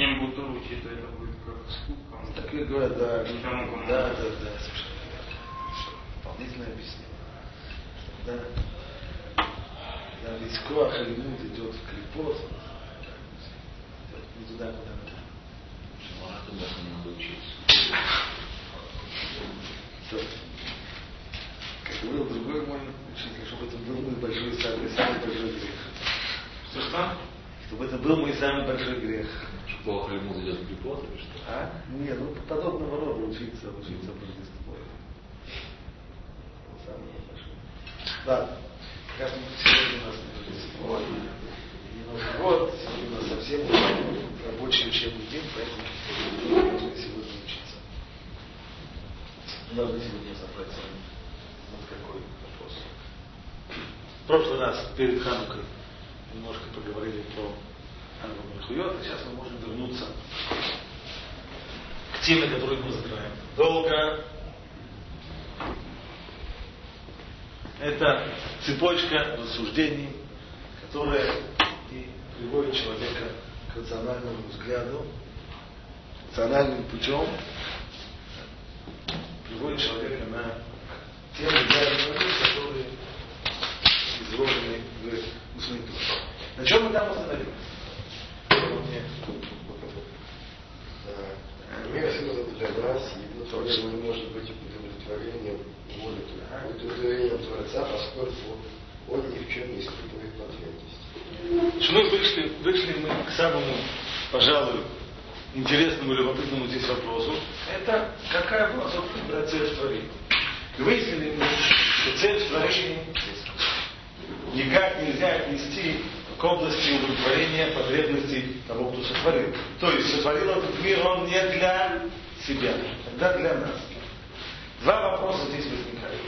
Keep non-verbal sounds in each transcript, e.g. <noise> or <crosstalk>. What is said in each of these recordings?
ним будут учить, то это будет как скупка. Так я говорю, да. Никому кому. Да, да, да, совершенно. Дополнительное объяснение. Да. Да, ведь Коах Алимуд идет в клепот, не туда, куда надо. Ладно, можно надо учиться. Как говорил другой мой учитель, чтобы это был мой большой самый, самый большой грех. Что что? Чтобы это был мой самый большой грех. Что плохо ему идет в припот или что? А? Не, ну подобного рода учиться, учиться Божеству. Самое большое. Ладно. Как сегодня у нас Рождество, и Новый год, сегодня у нас совсем рабочий учебный день, поэтому мы должны сегодня учиться. Мы должны сегодня собрать с вами вот какой вопрос. В прошлый раз перед Ханукой немножко поговорили про Хануку Мальхуйот, а сейчас мы можем вернуться к теме, которую мы знаем. Долго. Это цепочка рассуждений, которая и приводит человека к рациональному взгляду, рациональным путем приводит человека на те взгляды, которые изложены в Усмиту. На чем мы там остановились? Мне Мир сила для нас, его творение не может быть удовлетворением воли, удовлетворением Творца, поскольку он ни в чем не испытывает потребности. Значит, мы вышли, вышли мы к самому, пожалуй, интересному, любопытному здесь вопросу. Это какая была, собственно цель. И выяснили мы, что цель в творении никак нельзя отнести к области удовлетворения потребностей того, кто сотворил. То есть сотворил этот мир он не для себя, а для нас. Два вопроса здесь возникают.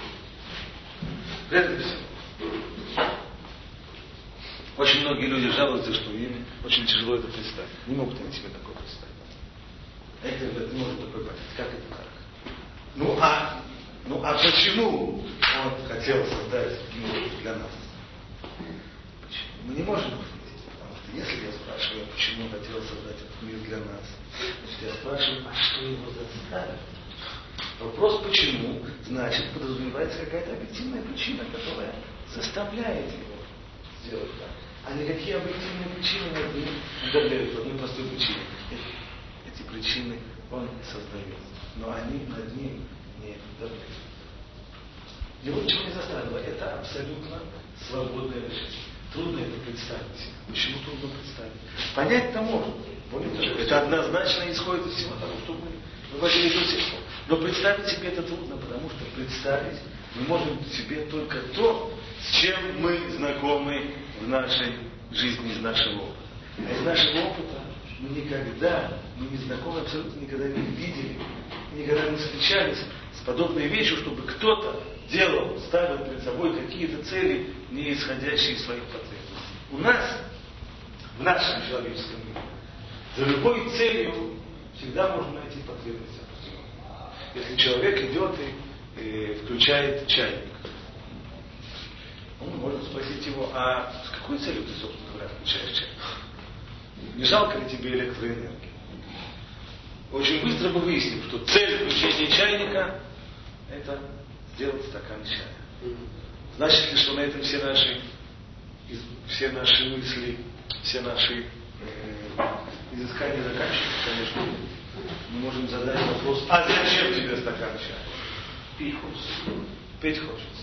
Прежде всего, очень многие люди жалуются, что им очень тяжело это представить. Не могут они себе такое представить. Это, это не может такое понять. Как это так? Ну а, ну а почему он хотел создать мир для нас? Мы не можем ответить. Потому что если я спрашиваю, почему хотел создать этот мир для нас, значит я спрашиваю, а что его заставило? Вопрос почему, значит, подразумевается какая-то объективная причина, которая заставляет его сделать так. А никакие объективные причины не удовлетворяют по одной простой причине. Эти причины он создает, но они над ним не давлеют. Его ничего не заставило. Это абсолютно свободное решение. Трудно это представить. Почему трудно представить? Понять-то можно. Помните, это однозначно исходит из всего того, что мы выводили из усилия. Но представить себе это трудно, потому что представить мы можем себе только то, с чем мы знакомы в нашей жизни, из нашего опыта. А из нашего опыта мы никогда, мы не знакомы, абсолютно никогда не видели, никогда не встречались с подобной вещью, чтобы кто-то делал, ставил перед собой какие-то цели, не исходящие из своих потребностей. У нас, в нашем человеческом мире, за любой целью всегда можно найти потребность Если человек идет и, и включает чайник, он может спросить его, а с какой целью ты, собственно говоря, включаешь чайник? Не жалко ли тебе электроэнергии? Очень быстро мы выясним, что цель включения чайника – это сделать стакан чая. Значит ли, что на этом все наши, все наши мысли, все наши э, изыскания заканчиваются? Конечно. Мы можем задать вопрос, а зачем тебе стакан чая? Пить хочется. Пить хочется.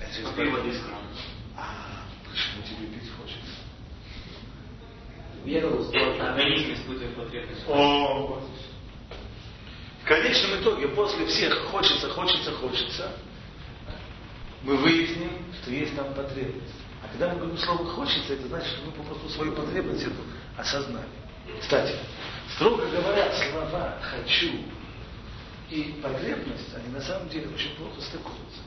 Это Пиво без крана. А почему тебе пить хочется? Веру Организм испытывает потребность. О, конечном итоге, после всех хочется, хочется, хочется, мы выясним, что есть там потребность. А когда мы говорим слово хочется, это значит, что мы попросту свою потребность эту осознали. Кстати, строго говоря, слова хочу и потребность, они на самом деле очень плохо стыкуются.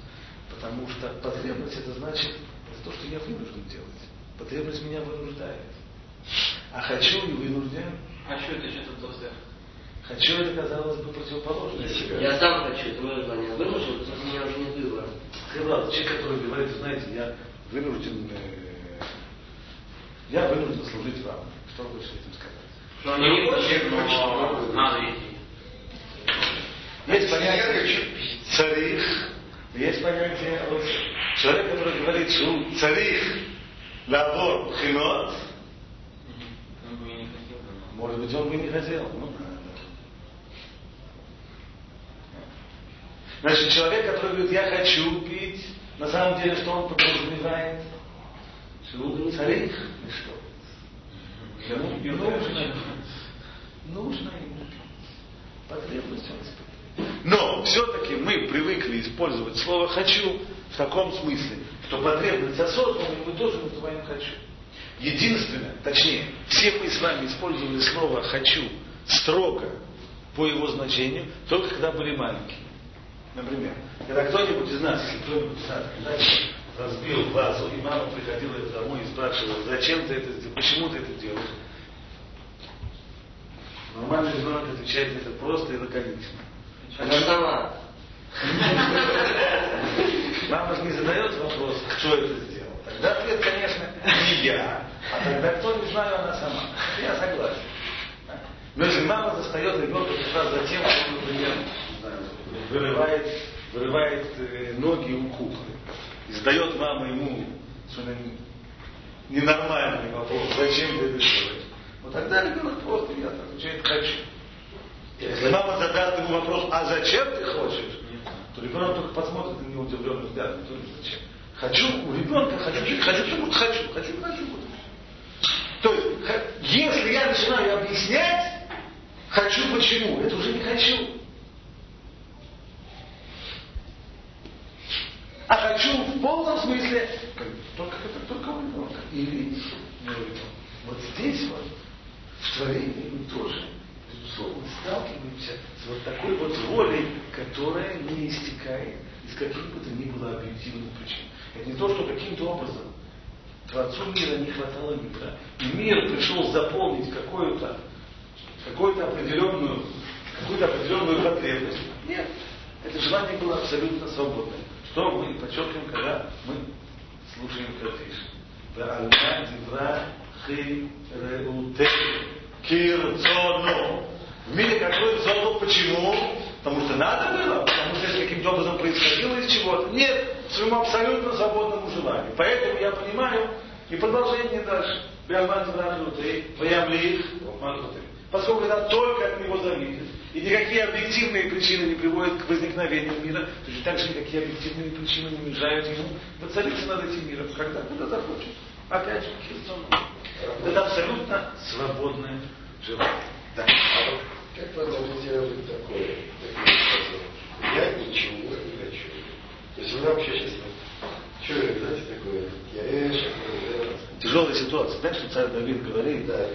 Потому что потребность это значит, это то, что я вынужден делать. Потребность меня вынуждает. А хочу и вынужден. А что это что-то Хочу это, казалось бы, противоположное себя. Я сам хочу, это мое желание. Вынужден, это меня уже не было. Сказал, человек, который говорит, знаете, я вынужден, э, я вынужден служить вам. Что вы хочете этим сказать? Что они не хочет, но надо идти. Есть понятие царих, есть понятие вот, человек, который говорит, что царих лабор хинот, Он бы и не хотел. но- может быть, он бы не хотел. Ну, да, да. Значит, человек, который говорит, я хочу пить, на самом деле, что он подразумевает? Что царих? И что? Ему нужно, нужно ему потребность он испытывает. Но все-таки мы привыкли использовать слово «хочу» в таком смысле, что потребность осознанная мы тоже называем «хочу». Единственное, точнее, все мы с вами использовали слово «хочу» строго по его значению, только когда были маленькие. Например, когда кто-нибудь из нас, если кто-нибудь из нас когда-нибудь разбил вазу, и мама приходила домой и спрашивала, зачем ты это сделал, почему ты это делаешь, нормальный ребенок отвечает на это просто и лаконично. Она сама. Мама же не задает вопрос, кто это сделал. Тогда ответ, конечно, не я. А тогда кто, не знаю, она сама. Я согласен. Но если мама застает ребенка как раз за тем, что, например, вырывает, вырывает э, ноги у куклы, и задает мама ему совершенно ненормальный вопрос, зачем ты это делаешь, вот тогда ребенок просто я отвечает «хочу». Если мама задаст ему вопрос, а зачем ты хочешь, то ребенок только посмотрит на него удивленным взглядом, то есть зачем. Хочу, у ребенка хочу, хочу, что хочу, хочу, хочу. вот. То есть, если я начинаю объяснять, хочу почему, это уже не хочу. А хочу в полном смысле, только это только ребенка. Или. Вот здесь вот, в творении мы тоже, безусловно, сталкиваемся с вот такой вот волей, которая не истекает из каких бы то ни было объективных причин. Это не то, что каким-то образом Творцу мира не хватало мира. И мир пришел заполнить какую-то какую-то определенную, какую-то определенную потребность. Нет, это желание было абсолютно свободное. Что мы подчеркиваем, когда мы слушаем Катиш. Ба'альма дивра хи реуте кирцоно. В мире какой зону, почему? Потому что надо было, потому что это каким-то образом происходило из чего-то. Нет, своему абсолютно свободному желанию. Поэтому я понимаю, и продолжение дальше. Ба'альма дивра хи Ваямлих, Поскольку это только от него зависит. И никакие объективные причины не приводят к возникновению мира, точно так же никакие объективные причины не мешают ему воцариться над этим миром, когда куда захочет. Опять же, херсон. Это абсолютно свободное желание. Да. Как проанализировать такое? такие фразы? Я ничего не хочу. То есть вы вообще сейчас, что это, знаете, такое? Я эш, Тяжелая ситуация. Знаешь, что царь Давид говорит? да.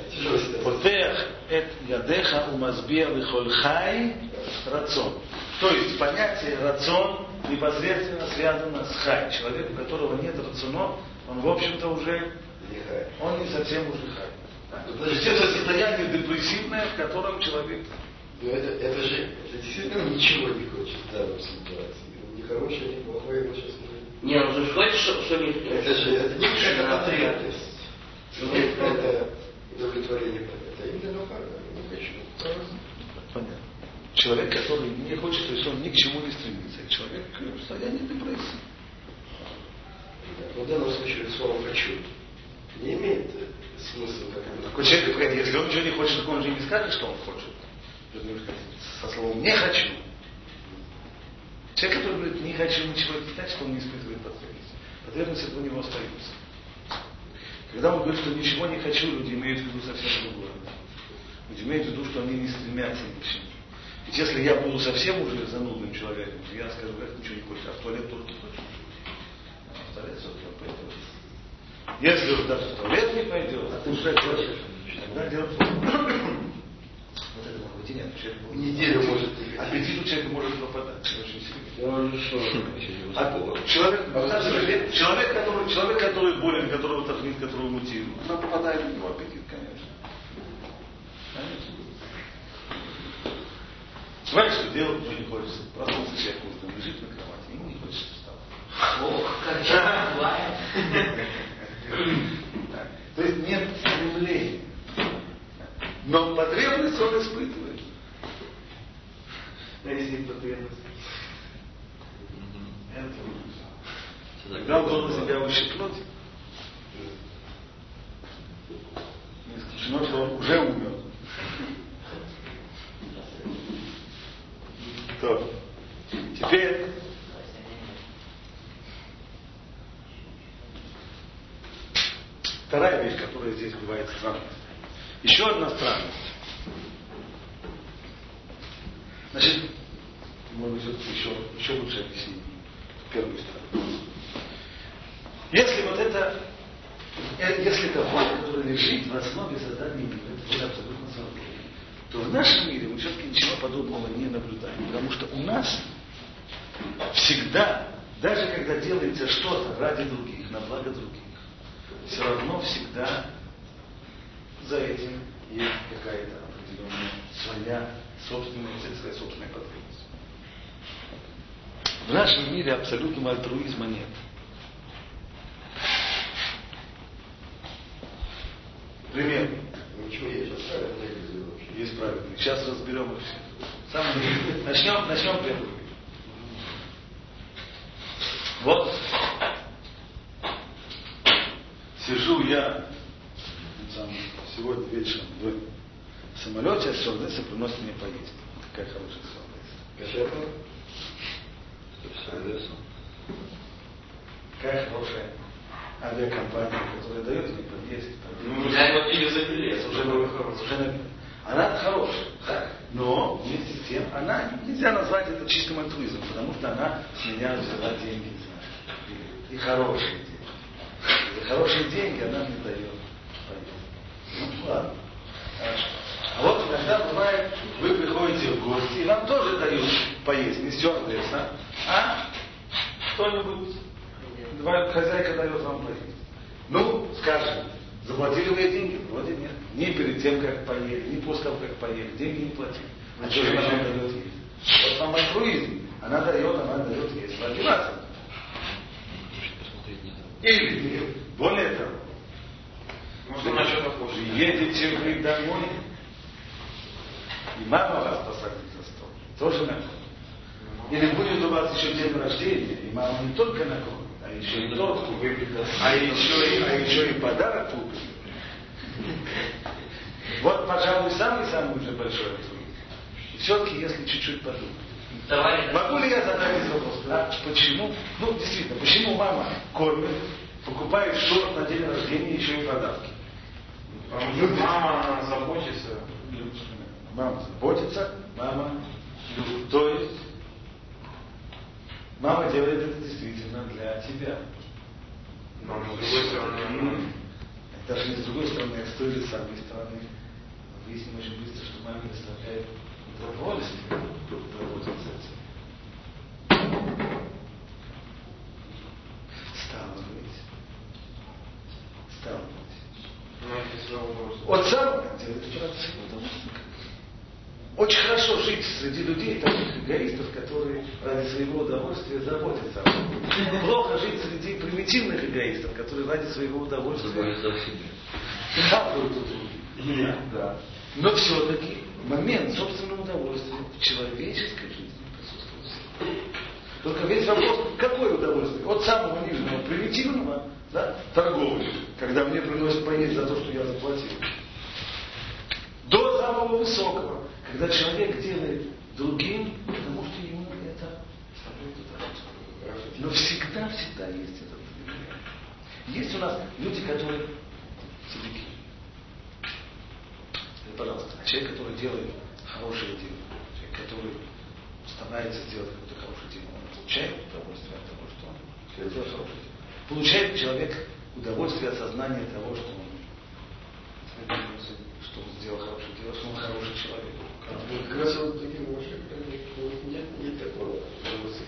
Потех эт ядеха умазбия вихольхай рацион. То есть понятие рацион непосредственно связано с хай. Человек, у которого нет рациона, он в общем-то уже, он не совсем уже хай. Да. Ну, То есть это состояние депрессивное, в котором человек Но это, это же, это действительно ничего не хочет в данной ситуации. Ни хорошее, ни плохое его сейчас Не, он же хочет, чтобы что не Это же это не какая-то потребность. Ну, Не какое-то удовлетворение. Это именно ну, не хочу. Понятно. Человек, который не хочет, то есть он ни к чему не стремится. И человек в состоянии депрессии. Но в данном случае слово «хочу» не имеет э, смысла. Такой человек, если он ничего не хочет, он же не скажет, что он хочет. Со словом «не хочу». Человек, который говорит «не хочу ничего», значит, что он не испытывает потребности. Потребности у него остаются. Когда он говорит, что ничего не хочу, люди имеют в виду совсем другое. Люди имеют в виду, что они не стремятся ни к чему. Ведь если я буду совсем уже занудным человеком, то я скажу, как ничего не хочешь, а в туалет только хочешь. А в туалет все-таки пойдет. Если уж даже в туалет не пойдет, а ты уже хочешь, тогда плохо. Вот это поведение от человека будет. Неделю может. Аппетит у человека может пропадать. Очень сильно. Он же что? А человек, человек, человек, который, человек, который болен, которого тошнит, которого мутит, ну, пропадает у него аппетит, конечно. Конечно. Знаешь, что делать уже не хочется. Проснулся человек утром, лежит на кровати, ему не хочется вставать. Ох, как часто <laughs> Бывает, хозяйка дает вам поесть. Ну, скажем, заплатили вы деньги? Вроде нет. Ни перед тем, как поели, ни после того, как поели. Деньги не платили. А что же она дает есть? Вот вам альтруизм. Она дает, она дает есть. Не надо. Или, более того, Может, она что-то хочет. едете вы домой, и мама вас посадит за стол. Тоже накормит. Или будет у вас еще день рождения, и мама не только накормит, а еще и купит, а еще и, а еще и подарок купит. Вот, пожалуй, самый-самый уже большой. И все-таки, если чуть-чуть подумать. Товарищ, Могу ли я задать этот вопрос? А почему? Ну, действительно, почему мама кормит, покупает торт на день рождения еще и подарки? Что мама заботится. Мама заботится, мама любит. То есть, мама делает это действительно для тебя. Но, с другой стороны, ну, Даже не с другой стороны, а с той же самой стороны. Выясним очень быстро, что маме доставляет удовольствие заботиться о тебе. Стало быть. Стало быть. ну, это сам делает это ради своего удовольствия. Очень хорошо жить среди людей, таких эгоистов, которые ради своего удовольствия заботятся о себе. Плохо жить среди примитивных эгоистов, которые ради своего удовольствия хапают друг. Да. Но все-таки момент собственного удовольствия в человеческой жизни присутствует. Только весь вопрос, какое удовольствие? От самого нижнего, примитивного, да, торговли, когда мне приносят поесть за то, что я заплатил, до самого высокого, когда человек делает другим, потому что ему это. Но всегда, всегда есть элемент. Есть у нас люди, которые садики. Скажи, пожалуйста, а человек, который делает хорошее дело, человек, который старается сделать какое-то хорошее дело, он получает удовольствие от того, что он сделал хорошее дело. Получает человек удовольствие от сознания того, что он что он сделал хорошее дело, что он хороший человек. Как раз вот таким мужиком нет, нет такого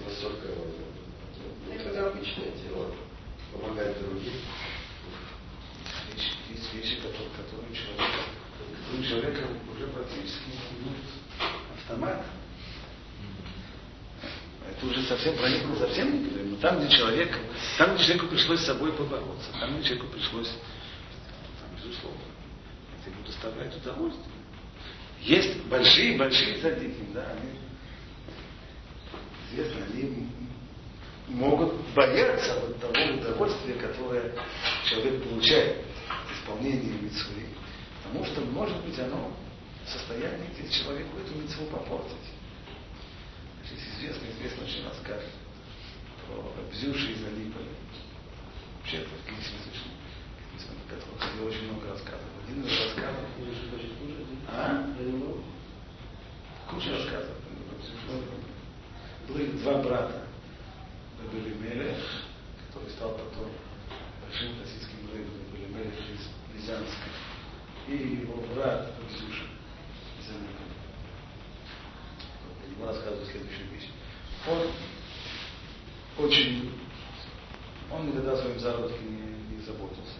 восторга. Это обычное дело. Помогать другим. Есть, вещи, которые, человек, которые человека уже практически идут автомат. Это уже совсем проникло, совсем не. Но там, где человек, там, где человеку пришлось с собой побороться, там, где человеку пришлось, там, безусловно, это ему доставляет удовольствие. Есть большие-большие садики, да, они, известно, они могут бояться вот того удовольствия, которое человек получает от исполнения митцвы. Потому что, может быть, оно в состоянии человеку эту митцву попортить. Здесь известный, известный очень рассказ про Бзюши из Алиполи. Вообще, это в в которых ходил очень много рассказов. Один из рассказов... А? Куча рассказов. Были два брата. Были Мелех, который стал потом большим российским рыбом, были Мелех из Рязанска. И его брат Бзюша из Алиполи ему рассказываю следующую вещь. Он очень, он никогда о своем заработке не, не заботился.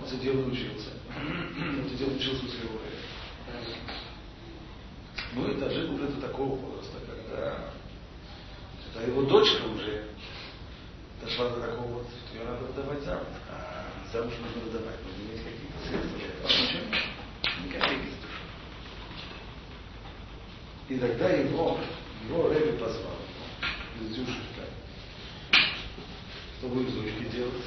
Он сидел и учился. Он сидел и учился у своего Ну и дожил уже до такого возраста, когда, когда его дочка уже дошла до такого что ее надо отдавать замуж. А замуж нужно отдавать, нужно иметь какие-то средства для этого. Ничего, ни копейки и тогда его, его Рэби позвал из Дюшевка. Что будешь дочке делать?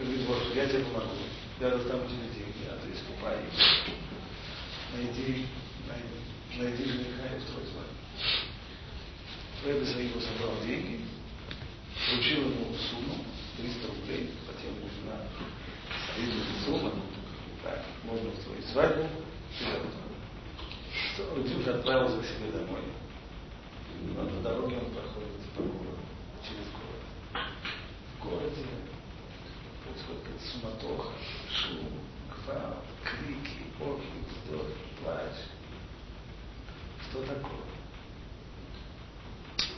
Я говорю, вот, я тебе помогу. Я достану тебе деньги, а ты искупай их. Найди, найди, найди жениха и устрой свадьбу. Рэби за его собрал деньги, вручил ему сумму, 300 рублей, по тем временам, солидную сумму, так, можно устроить свадьбу. Что Рудюша отправился к себе домой. Но по дороге он проходит по городу, через город. В городе какая-то суматоха, шум, гвалт, крики, охи, вздохи, плач. Что такое?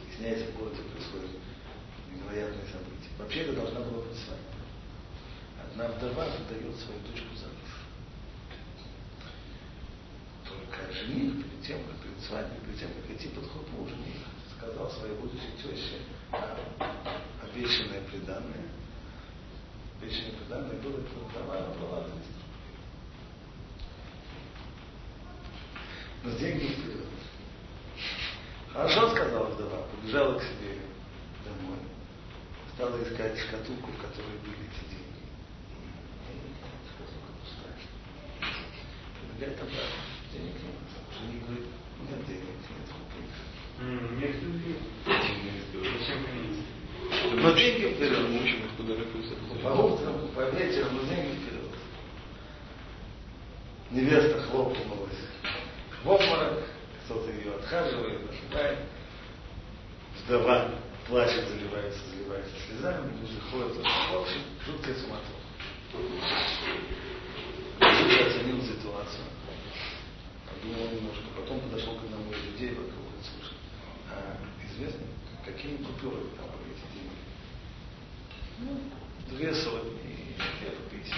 Выясняется, в городе происходит невероятные события. Вообще это должна была быть свадьба. Одна вдова выдает свою дочку замуж. Только жених перед тем, как перед свадьбой, перед тем, как идти под хупу, жених сказал своей будущей теще обещанное преданное. Обещанное преданное было на права Но деньги вперед. Хорошо, сказала вдова, побежала к себе домой. Стала искать шкатулку, в которой были эти деньги. Прибегает обратно денег нет. Жених говорит, нет денег, нет купить. Нет любви. Но деньги вперед. Мужчина подарок По утрам, по вечерам, но деньги вперед. Невеста хлопнулась в обморок, кто-то ее отхаживает, ошибает. Вдова плачет, заливается, заливается слезами, люди ходят, в общем, жуткая суматоха. Жутко оценил ситуацию подумал немножко, потом подошел к одному из людей вокруг и слушал. А известно, какими купюрами там были эти деньги? Ну, две сотни где-то пятьдесят.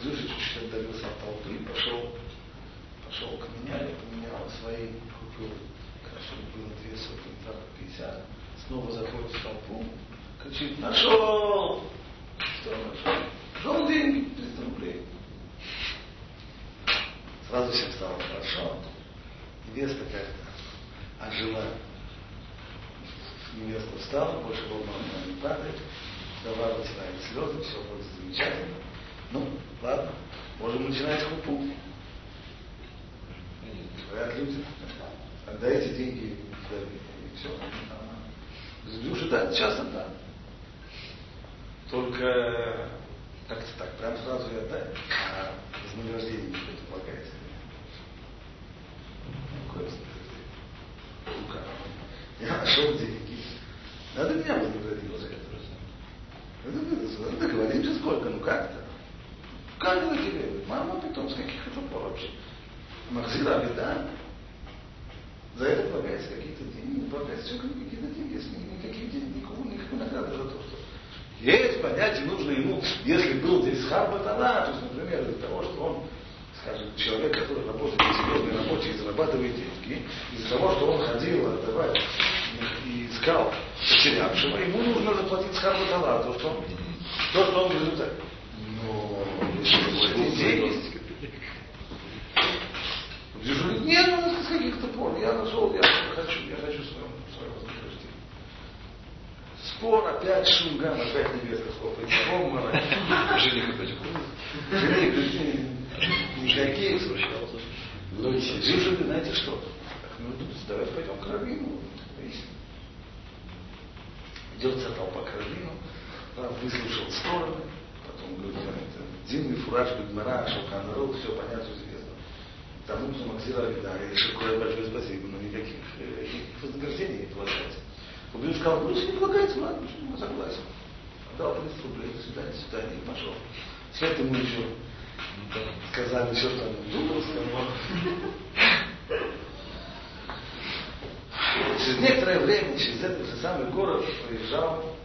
Дзюши чуть-чуть отдалился от толпы пошел, пошел к меняле, поменял свои купюры. Хорошо, было две сотни, два пятьдесят. Снова заходит в толпу, кричит, нашел! Что нашел? 300 рублей. Сразу всем стало хорошо. Невеста как-то ожила. Невеста встала, больше волна не падает. Вдова вытирает слезы, все будет замечательно. Ну, ладно, можем начинать хупу. Говорят люди, отдайте деньги и все. Души да, часто да. Только как-то так, прям сразу и отдай, а вознаграждение не предполагается. Ну как? Я нашел деньги. Надо меня вознаградить за это. Ну, договоримся сколько, ну как-то. Как это тебе? Мама потом с каких это пор вообще? Махзира да? За это полагается какие-то деньги, полагается все какие-то деньги, если никаких денег, никакого, никакой награды за то, что есть понятие, нужно ему, если был здесь хаббатана, то есть, например, для того, что он скажем, человек, который работает на серьезной работе и зарабатывает деньги, из-за того, что он ходил отдавать и искал потерявшего, ему нужно заплатить схарбатала, то, что он То, что он в результате. Но если Дежурный, нет, ну, с каких-то пор, я нашел, я хочу, я хочу свое, свое вознаграждение. Спор, опять шум, гам, опять невеста хлопает. Жених опять Жених, жених, никаких случалось. Дежурный, знаете что? Ну, давайте пойдем к Равину. Идет вся толпа к Равину, выслушал стороны, потом говорит, Димный фураж, Гудмара, Шалканарол, все понятно, известно. Тому, кто Максира Авида, и решил кое большое спасибо, но никаких, никаких вознаграждений не полагается. Убил сказал, лучше не полагается, ладно, ну, согласен. Отдал 30 рублей, до свидания, свидания, и пошел. След ему еще сказали, что там думал, сказал. Через некоторое время через этот же самый город проезжал,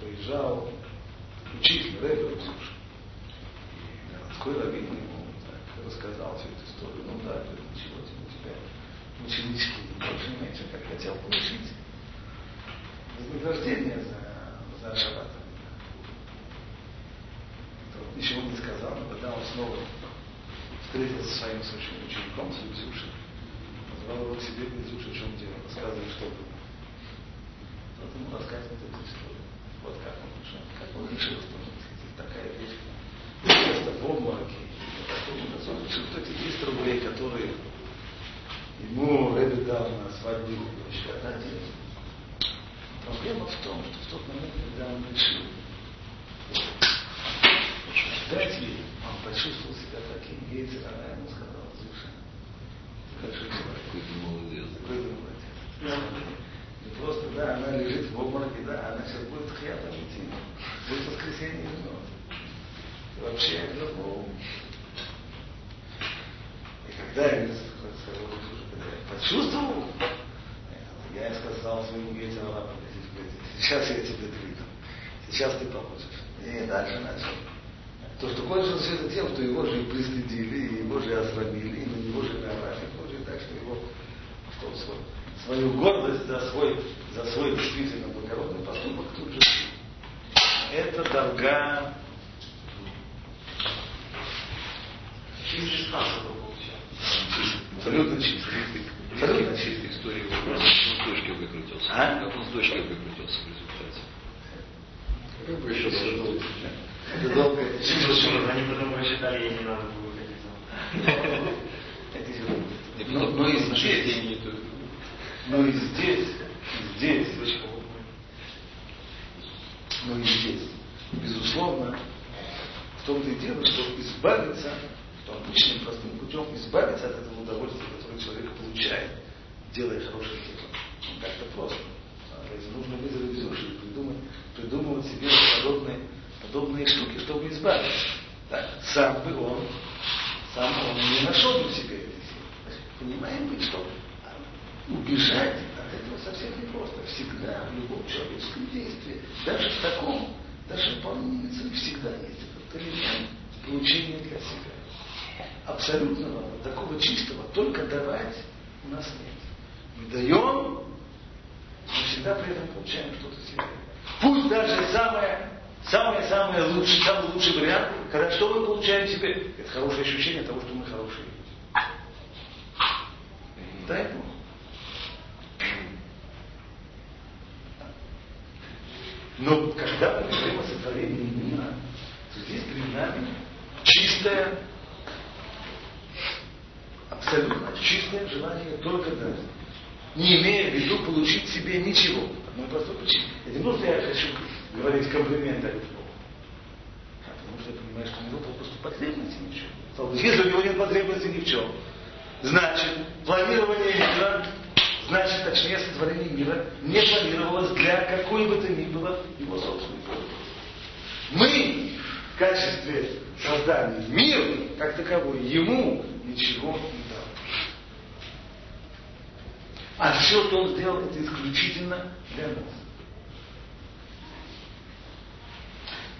проезжал учитель Рэбер Дзюш. Городской раввин ему так, рассказал всю эту историю. Ну да, ничего тебе у тебя ученички больше меньше, как хотел получить вознаграждение за, за шаббат. Ничего не сказал, но когда он снова встретился со своим случаем учеником, с Дзюшей, позвал его к себе, говорит, Дзюша, в чем дело, рассказывай, что было. Вот ему рассказывает эту историю. Вот как он решил, как он решил, что такая вещь, просто в обмороке. Он решил, что эти 10 рублей, которые ему Рэбби дал на свадьбу, еще одна деньги. Проблема в том, что в тот момент, когда он решил дать ей, он почувствовал себя таким яйцем, она ему сказала, Зюша, ты хорошо человек. Какой ты молодец. Какой ты молодец. Не просто, да, она лежит в обмороке, да, она сейчас будет хьятом идти. Будет воскресенье вновь. Вообще, ну, и когда я почувствовал, я сказал своему ветеру, сейчас я тебе двигаю, сейчас ты получишь. И дальше начал. То, что кончилось все это тем, что его же и пристыдили, и его же и осрамили, и на него же наорали, его же так, что его что свой, свою гордость за свой, за свой действительно благородный поступок тут же. Это долга Чистый спас это получается. Абсолютно чистый. Абсолютно чистый. История его просто он с дочкой выкрутился. А? Как он с дочкой выкрутился в результате. Рыбу еще Это Почему? Они потом рассчитали, ей не надо было выходить Но, но и здесь, но и здесь, и здесь, но и здесь, безусловно, в том-то и дело, что избавиться, что обычным простым путем избавиться от этого удовольствия, которое человек получает, делая хорошее дело. Ну, как-то просто. А, нужно быть ревизоршей, придумать, придумывать себе подобные, подобные штуки, чтобы избавиться. Так, сам бы он, сам он не нашел бы в себе этой силы. Понимаем мы, что убежать от этого совсем непросто. Всегда в любом человеческом действии, даже в таком, даже вполне медицины, всегда есть этот элемент получения для себя. Абсолютного, такого чистого, только давать у нас нет. Мы даем, но всегда при этом получаем что-то себе. Пусть даже самое самое-самое лучшее, самый лучший вариант, когда что мы получаем себе? Это хорошее ощущение того, что мы хорошие люди. Дай Бог. Но когда мы говорим о сотворении мира, то здесь перед нами чистое, абсолютно чистое желание только дать. Не имея в виду получить себе ничего. Одной простой причине. Это не просто я хочу говорить комплименты Богу. Потому что я понимаю, что у него просто потребности ни в чем. Если у него нет потребности ни в чем, значит, планирование мира Значит, точнее, сотворение мира не планировалось для какой бы то ни было его собственной пользы. Мы в качестве создания мира, как таковой, ему ничего не. А все, что он сделал, это исключительно для нас.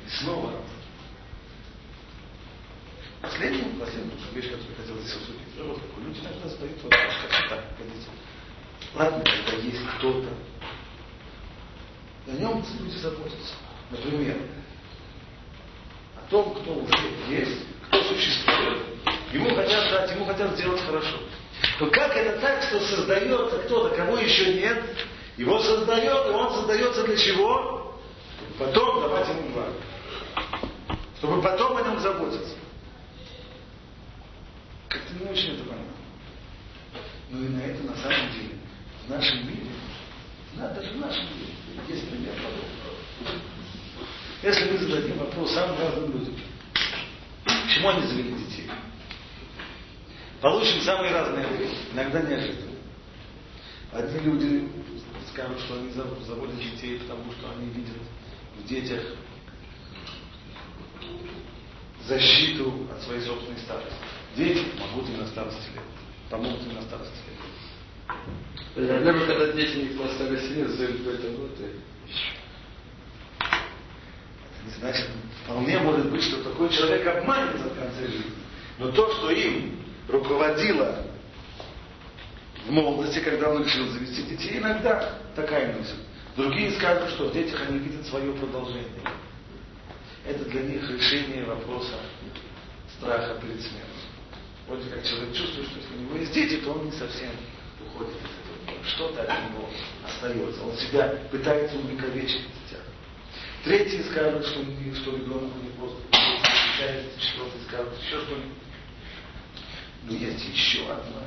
И снова Последнюю, последнюю вещь, которую я хотел здесь обсудить. Вот такой. Люди иногда задают вопрос, как так, погодите. Ладно, когда есть кто-то, о нем люди заботятся. Например, о том, кто уже есть, кто существует. Ему хотят дать, ему хотят сделать хорошо. То как это так, что создается кто-то, кого еще нет, его создает, и он создается для чего? Потом давать ему благо. Чтобы потом о нем заботиться. Как-то не очень это понятно. Но и на это на самом деле в нашем мире, да, даже в нашем мире, есть пример подобного. Если мы зададим вопрос самым разным людям, почему они завели детей, получим самые разные ответы, иногда неожиданно. Одни люди скажут, что они заводят детей, потому что они видят в детях защиту от своей собственной старости. Дети помогут им на старости лет. Помогут им на старости лет. Проблема, когда дети не на старости лет в этом вот Это не значит, вполне может быть, что такой человек обманется в конце жизни. Но то, что им руководило в молодости, когда он решил завести детей, иногда такая мысль. Другие скажут, что в детях они видят свое продолжение. Это для них решение вопроса страха перед смертью. Вроде как человек чувствует, что если у него есть дети, то он не совсем уходит из этого. Что-то от него остается. Он себя пытается увековечить в детях. Третьи скажут, что, что ребенок них просто четвертый скажут еще что-нибудь. Но есть еще одна,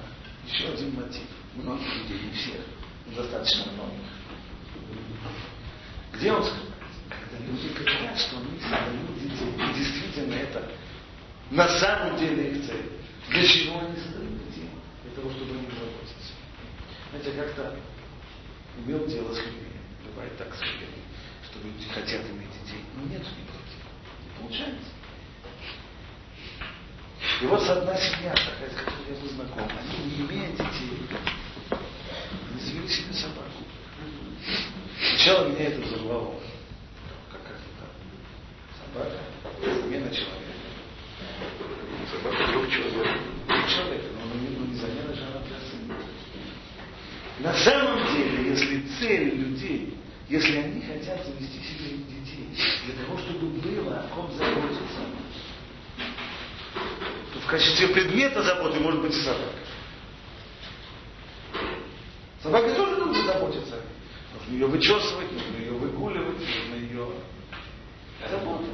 еще один мотив. Многих людей, не всех, но достаточно многих. Где он сказал? Когда люди говорят, что они создают детей, и действительно это на самом деле их цель. Для чего они создают детей? Для того, чтобы они заботиться. Знаете, как-то имел дело с людьми. Бывает так с людьми, что люди хотят иметь детей, но нет у них. Не получается. И вот одна семья, такая, с которой я был знаком, они, не имея детей, они завели себе собаку. Сначала меня это взорвало. Как это так? Собака, замена человека. Собака друг человека. Друг человека, но не, ну, не замена же она для сына. На самом деле, если цель людей, если они хотят завести себе детей, для того, чтобы было о ком заботиться, качестве предмета заботы может быть собака. Собака тоже нужно заботиться. Нужно ее вычесывать, нужно ее выгуливать, нужно ее забота.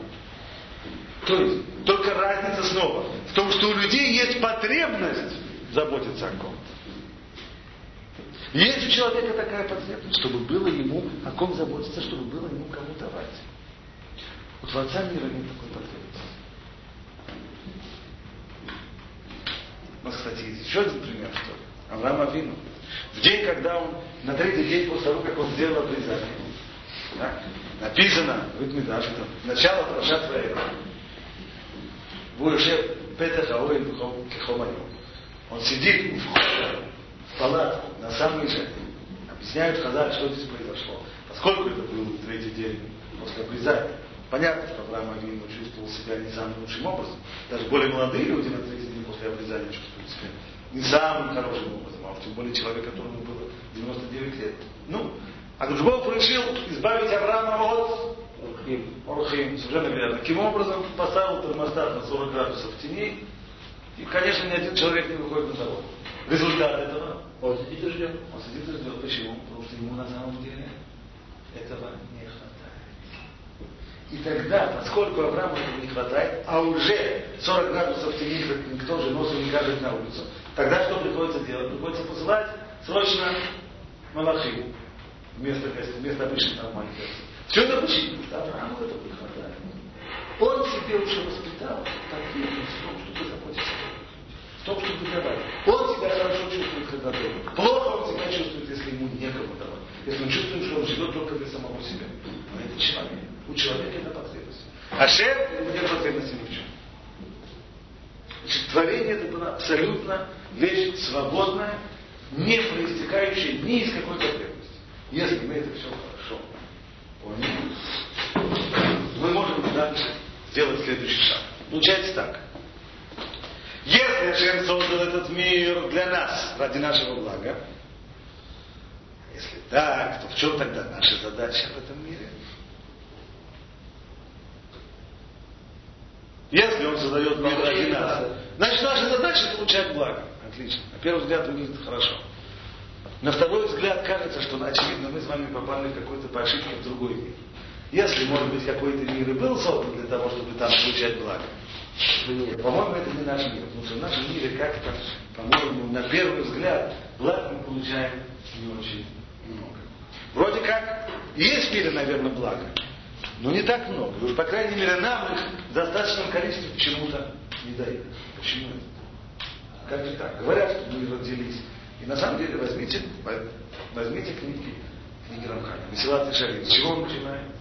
То есть, только разница снова в том, что у людей есть потребность заботиться о ком-то. Есть у человека такая потребность, чтобы было ему о ком заботиться, чтобы было ему кому давать. У Творца мира нет такой потребности. У нас, кстати, еще один пример, что Авраам Авину. В день, когда он, на третий день после того, как он сделал обрезание, да, написано в Итмидаш, это начало Парашат Ваэра. Уже Петах Аоин Кехомайо. Он сидит у входа в палатку на самой жертве. Объясняют Хазар, что здесь произошло. Поскольку это был третий день после обрезания, понятно, что Авраам Авину чувствовал себя не самым лучшим образом. Даже более молодые люди на третий день после обрезания себя не самым хорошим образом, а тем более человек, которому было 99 лет. Ну, а Бог решил избавить Авраама от Орхим. Совершенно верно. Таким образом, поставил термостат на 40 градусов тени, и, конечно, ни один человек не выходит на завод. Результат этого Он сидит и ждет. он сидит и ждет. Почему? Потому что ему на самом деле этого не хватает. И тогда, поскольку Аврааму этого не хватает, а уже 40 градусов тени никто же носом не кажет на улицу, тогда что приходится делать? Приходится посылать срочно Малахим вместо, вместо обычных нормальных версий. Все это почему? Аврааму этого не хватает. Он себе уже воспитал в заботиться о других в том, чтобы давать. Он себя хорошо чувствует, когда дает. Плохо он себя чувствует, если ему некому давать. Если он чувствует, что он живет только для самого себя. Но это человек. У человека это потребность. А шеф нет потребности ни в чем. Значит, творение это была абсолютно вещь свободная, не проистекающая ни из какой потребности. Если мы это все хорошо поняли, мы можем дальше сделать следующий шаг. Получается так. Если Шем создал этот мир для нас, ради нашего блага, если так, то в чем тогда наша задача в этом мире? Если он создает мир ради нас, значит наша задача получать благо. Отлично. На первый взгляд выглядит хорошо. На второй взгляд кажется, что очевидно мы с вами попали в какой-то по ошибке в другой мир. Если, может быть, какой-то мир и был создан для того, чтобы там получать благо, по-моему, это не наш мир. Потому что в нашем мире как-то, по-моему, на первый взгляд, благ мы получаем не очень много. Вроде как, есть в мире, наверное, благо, но не так много. И по крайней мере, нам их в достаточном количестве почему-то не дают. Почему это? Как же так? Говорят, что мы родились. И на самом деле возьмите, возьмите книги, книги Рамхана. Веселатый Шарин. С чего он начинает?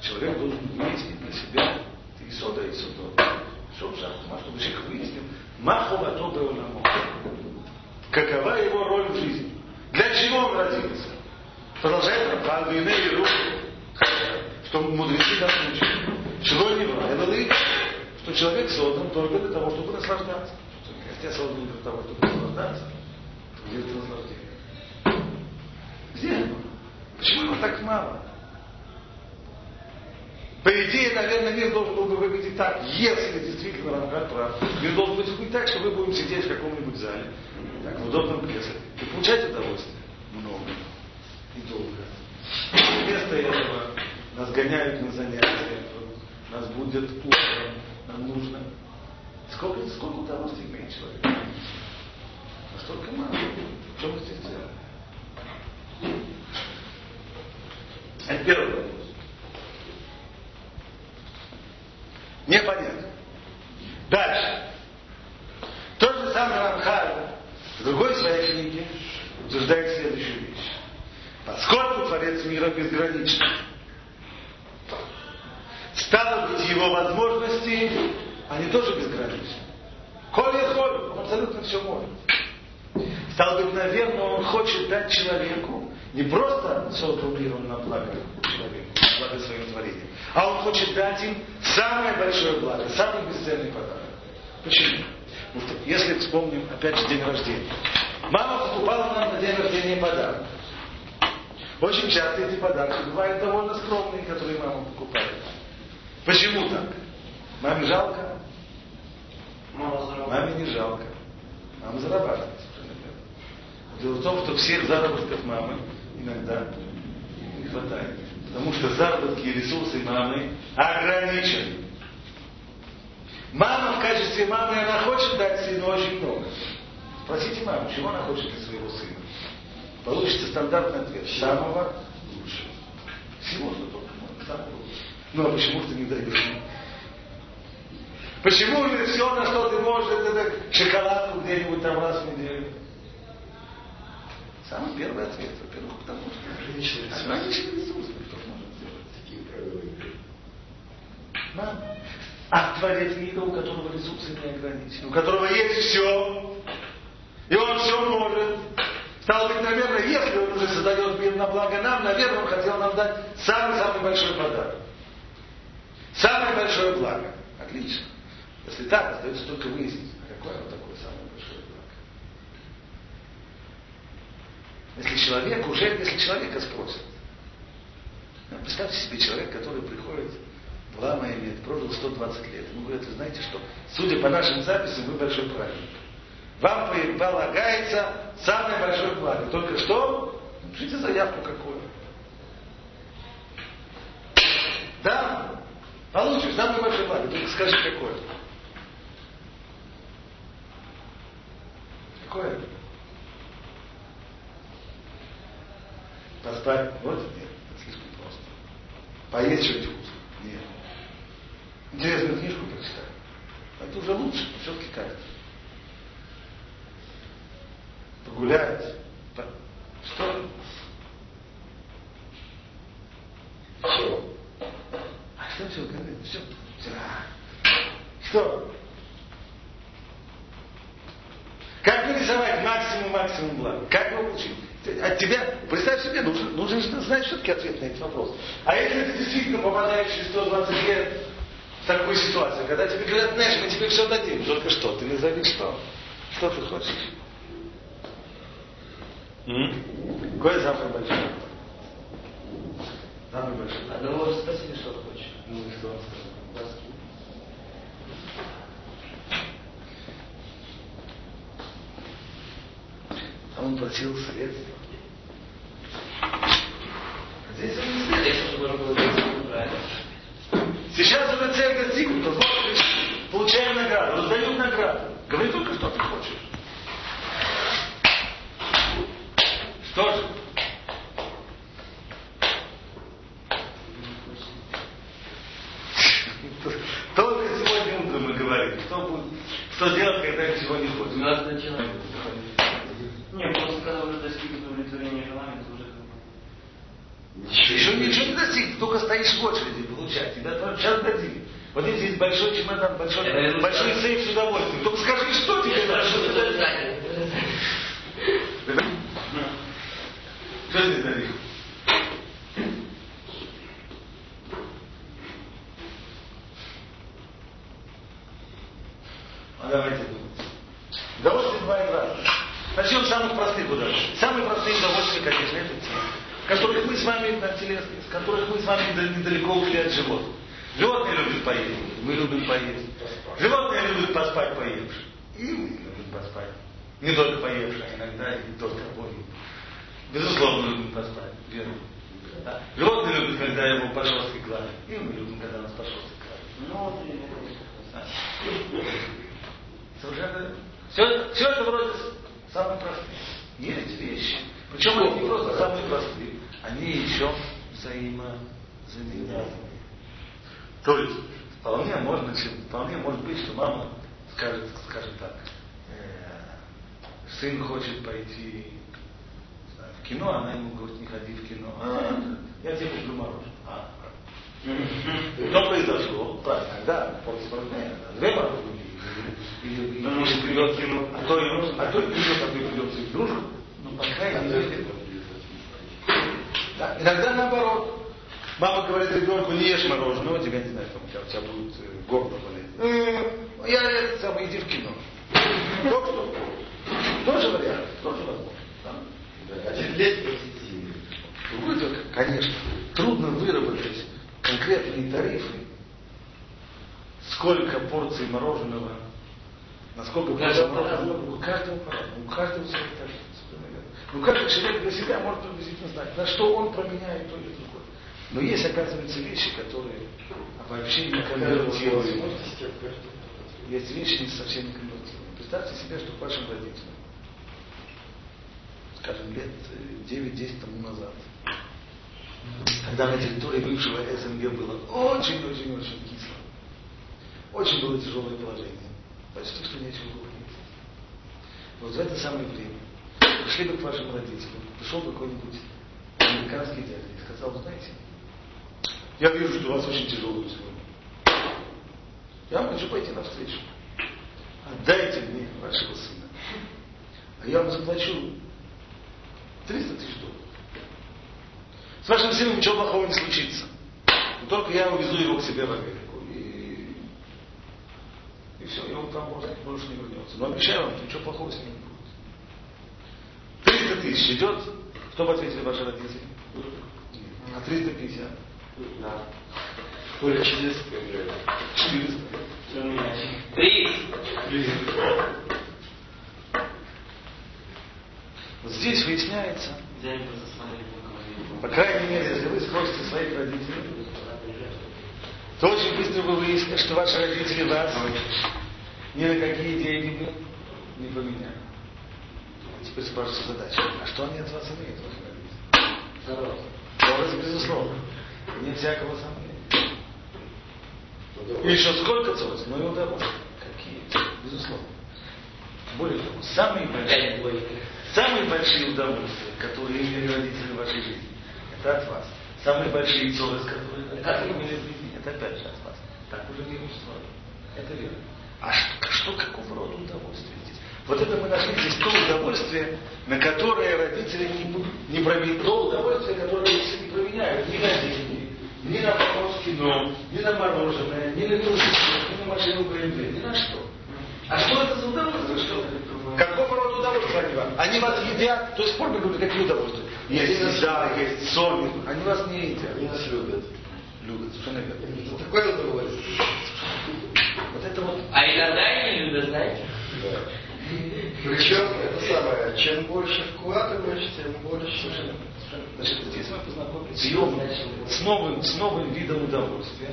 Человек должен иметь для себя и и сода. Что в шахту, чтобы человек выяснил, махова то Какова его роль в жизни? Для чего он родился? Продолжает Рамхан, Вейне руку, что мудрецы нас учат. Чего не правило, что человек создан только для того, чтобы наслаждаться. Если я создан для того, чтобы наслаждаться, то где это наслаждение? Где оно? Почему его так мало? По идее, наверное, мир должен был бы выглядеть так, если действительно Рамхан прав. Мир должен быть выглядеть так, что мы будем сидеть в каком-нибудь зале, так, в удобном кресле, и получать удовольствие много и долго. Вместо этого нас гоняют на занятия, нас будет утром, нам нужно. Сколько, сколько удовольствий имеет человек? Настолько мало. Что мы здесь делаем? Это первый вопрос. Непонятно. Дальше. Тот же самый Рамхаль в другой своей книге утверждает следующую вещь. Поскольку Творец мира безграничен, стало быть, его возможности, они тоже безграничны. Коль и холь, он абсолютно все может. Стало быть, наверное, он хочет дать человеку не просто создал мир он на благо человека, на благо своим творением, а он хочет дать им самое большое благо, самый бесценный подарок. Почему? Ну, если вспомним, опять же, день рождения. Мама покупала нам на день рождения подарок. Очень часто эти подарки бывают довольно скромные, которые мама покупает. Почему так? Маме жалко? Маме не жалко. Мама зарабатывает. Дело в том, что всех заработков мамы иногда не хватает. Потому что заработки и ресурсы мамы ограничены. Мама в качестве мамы, она хочет дать сыну очень много. Спросите маму, чего она хочет для своего сына. Получится стандартный ответ. Самого лучшего. Всего, что только можно. Самого лучшего. Ну а почему ты не даешь? Почему же все, на что ты можешь, это шоколадку где-нибудь там раз в неделю? Самый первый ответ, во-первых, потому что ограниченный ресурс, кто может сделать. Такие правила игры. Мама. А творец мира, у которого ресурсы не ограничены, у которого есть все, и он все может. Стало быть, наверное, если он уже создает мир на благо нам, наверное, он хотел нам дать самый-самый большой подарок. Самое большое благо. Отлично. Если так, остается только выяснить, а какое оно такое самое большое благо. Если человек уже, если человека спросят, ну, представьте себе человек, который приходит в Лама имеет, прожил 120 лет. Ему говорят, вы знаете что, судя по нашим записям, вы большой праведник. Вам полагается самое большое благо. Только что? Напишите заявку какую. Да, получишь самое большое благо. Только скажи, какое. Какое? Поставь. Вот нет, это слишком просто. Поесть что-нибудь вкусное. Нет. Интересную книжку прочитать. Это уже лучше, все-таки как-то погулять. Что? Все. А что все говорит? Все. Что? Как нарисовать максимум максимум блага? Как его получить? От тебя, представь себе, нужно, же знать все-таки ответ на этот вопрос. А если ты действительно попадаешь через 120 лет в такую ситуацию, когда тебе говорят, знаешь, мы тебе все дадим, только что, ты назови что? Что ты хочешь? Кое завтра большое. Завтра большое. А большой. Одного спросили, что хочешь. Ну что он сказал? А он платил средства. Здесь он не знает, что можно было делать правильно. Сейчас уже цель достигнута, получаем награду, раздают награду. Говори только, что ты хочешь. Большой чемодан, большой, большой сейф с удовольствием. Только скажи, что тебе надо. Что тебе дадим? А давайте думать. Удовольствие бывает разное. Начнем с самых простых удовольствий. Самые простые удовольствия, конечно, это те, которых мы с вами на телесные, с которых мы с вами недалеко ушли от животных. Животные любят поесть, мы любим поесть. Животные любят поспать поевши. И мы любим поспать. Не только поевши, а иногда и только поем. Безусловно, любим поспать. Верно. Да. Животные любят, когда его по шерстке гладят. И мы любим, когда нас по шерстке гладят. Ну, вот и Совершенно. Все, все это вроде самые простые. Есть вещи. Причем они не просто самые простые, они еще взаимозаменяемые. То есть, вполне можно, вполне может быть, что мама скажет, скажет так, э, сын хочет пойти в кино, она ему говорит, не ходи в кино. А, я тебе куплю мороженое. А, что произошло? Правильно, да, полспортсмена, две мороженое. Или, или, или придет ему, а то а то придет, а то придется игрушку. Ну, по крайней мере. Да, иногда наоборот. Мама говорит ребенку, не ешь мороженое, тебя не знаю, там, у тебя, у тебя будет э, горло болеть. Э, Я самое, иди в кино. Тоже вариант, тоже возможно. Один лет позитивный. Другой только, конечно, трудно выработать конкретные тарифы, сколько порций мороженого, насколько У каждого по-разному. У каждого по-разному, у каждого свой тариф. Ну, каждый человек для себя может приблизительно знать, на что он променяет то или другое. Но есть, оказывается, вещи, которые вообще не конвертируемы. Есть вещи не совсем не конвертируемые. Представьте себе, что вашим родителям, скажем, лет э, 9-10 тому назад, когда на территории бывшего СНГ было очень-очень-очень кисло. Очень было тяжелое положение. Почти что нечего было есть. Вот в это самое время пришли бы к вашим родителям, пришел какой-нибудь американский дядя и сказал, знаете, я вижу, что у вас очень тяжелые условия. Я вам хочу пойти навстречу. Отдайте мне вашего сына. А я вам заплачу 300 тысяч долларов. С вашим сыном ничего плохого не случится. Но только я увезу его к себе в Америку. И, и все, и он там может, больше не вернется. Но обещаю вам, ничего плохого с ним не будет. 300 тысяч идет. Что бы ответили ваши родители? А 350? Да. Только 400 400. Что у меня? Три. Вот здесь выясняется, по крайней мере, если вы спросите своих родителей, то очень быстро вы выясните, что ваши родители вас ни на какие деньги не поменяли. Теперь спрашивается задача, а что они от вас имеют, ваши родители? Безусловно. Нет всякого сомнения. И еще сколько царств? Ну и удовольствия. Какие? Безусловно. Более того, самые большие, самые большие удовольствия, которые имели родители в вашей жизни, это от вас. Самые большие ссоры, которые родители имели в жизни, это опять же от вас. Так уже не устроено. Это верно. А что, что какого рода удовольствие здесь? Вот это мы нашли здесь то удовольствие, на которое родители не, не променяют, то удовольствие, которое родители не променяют ни на деньги, ни на поход в кино, ни на мороженое, ни на велосипед, ни на машину БМВ, ни на что. А что это за удовольствие? Что? Какого рода удовольствие они вам? Они вас едят, то есть форме говорят, какие удовольствия? Есть еда, есть сон, они вас не едят. Они нас любят. Любят, совершенно верно. Такое удовольствие. Вот это вот А иногда они не любят, знаете? Причем это самое, чем больше вкладываешь, тем больше. Значит, здесь мы познакомились с, новым, с, новым, с новым видом удовольствия,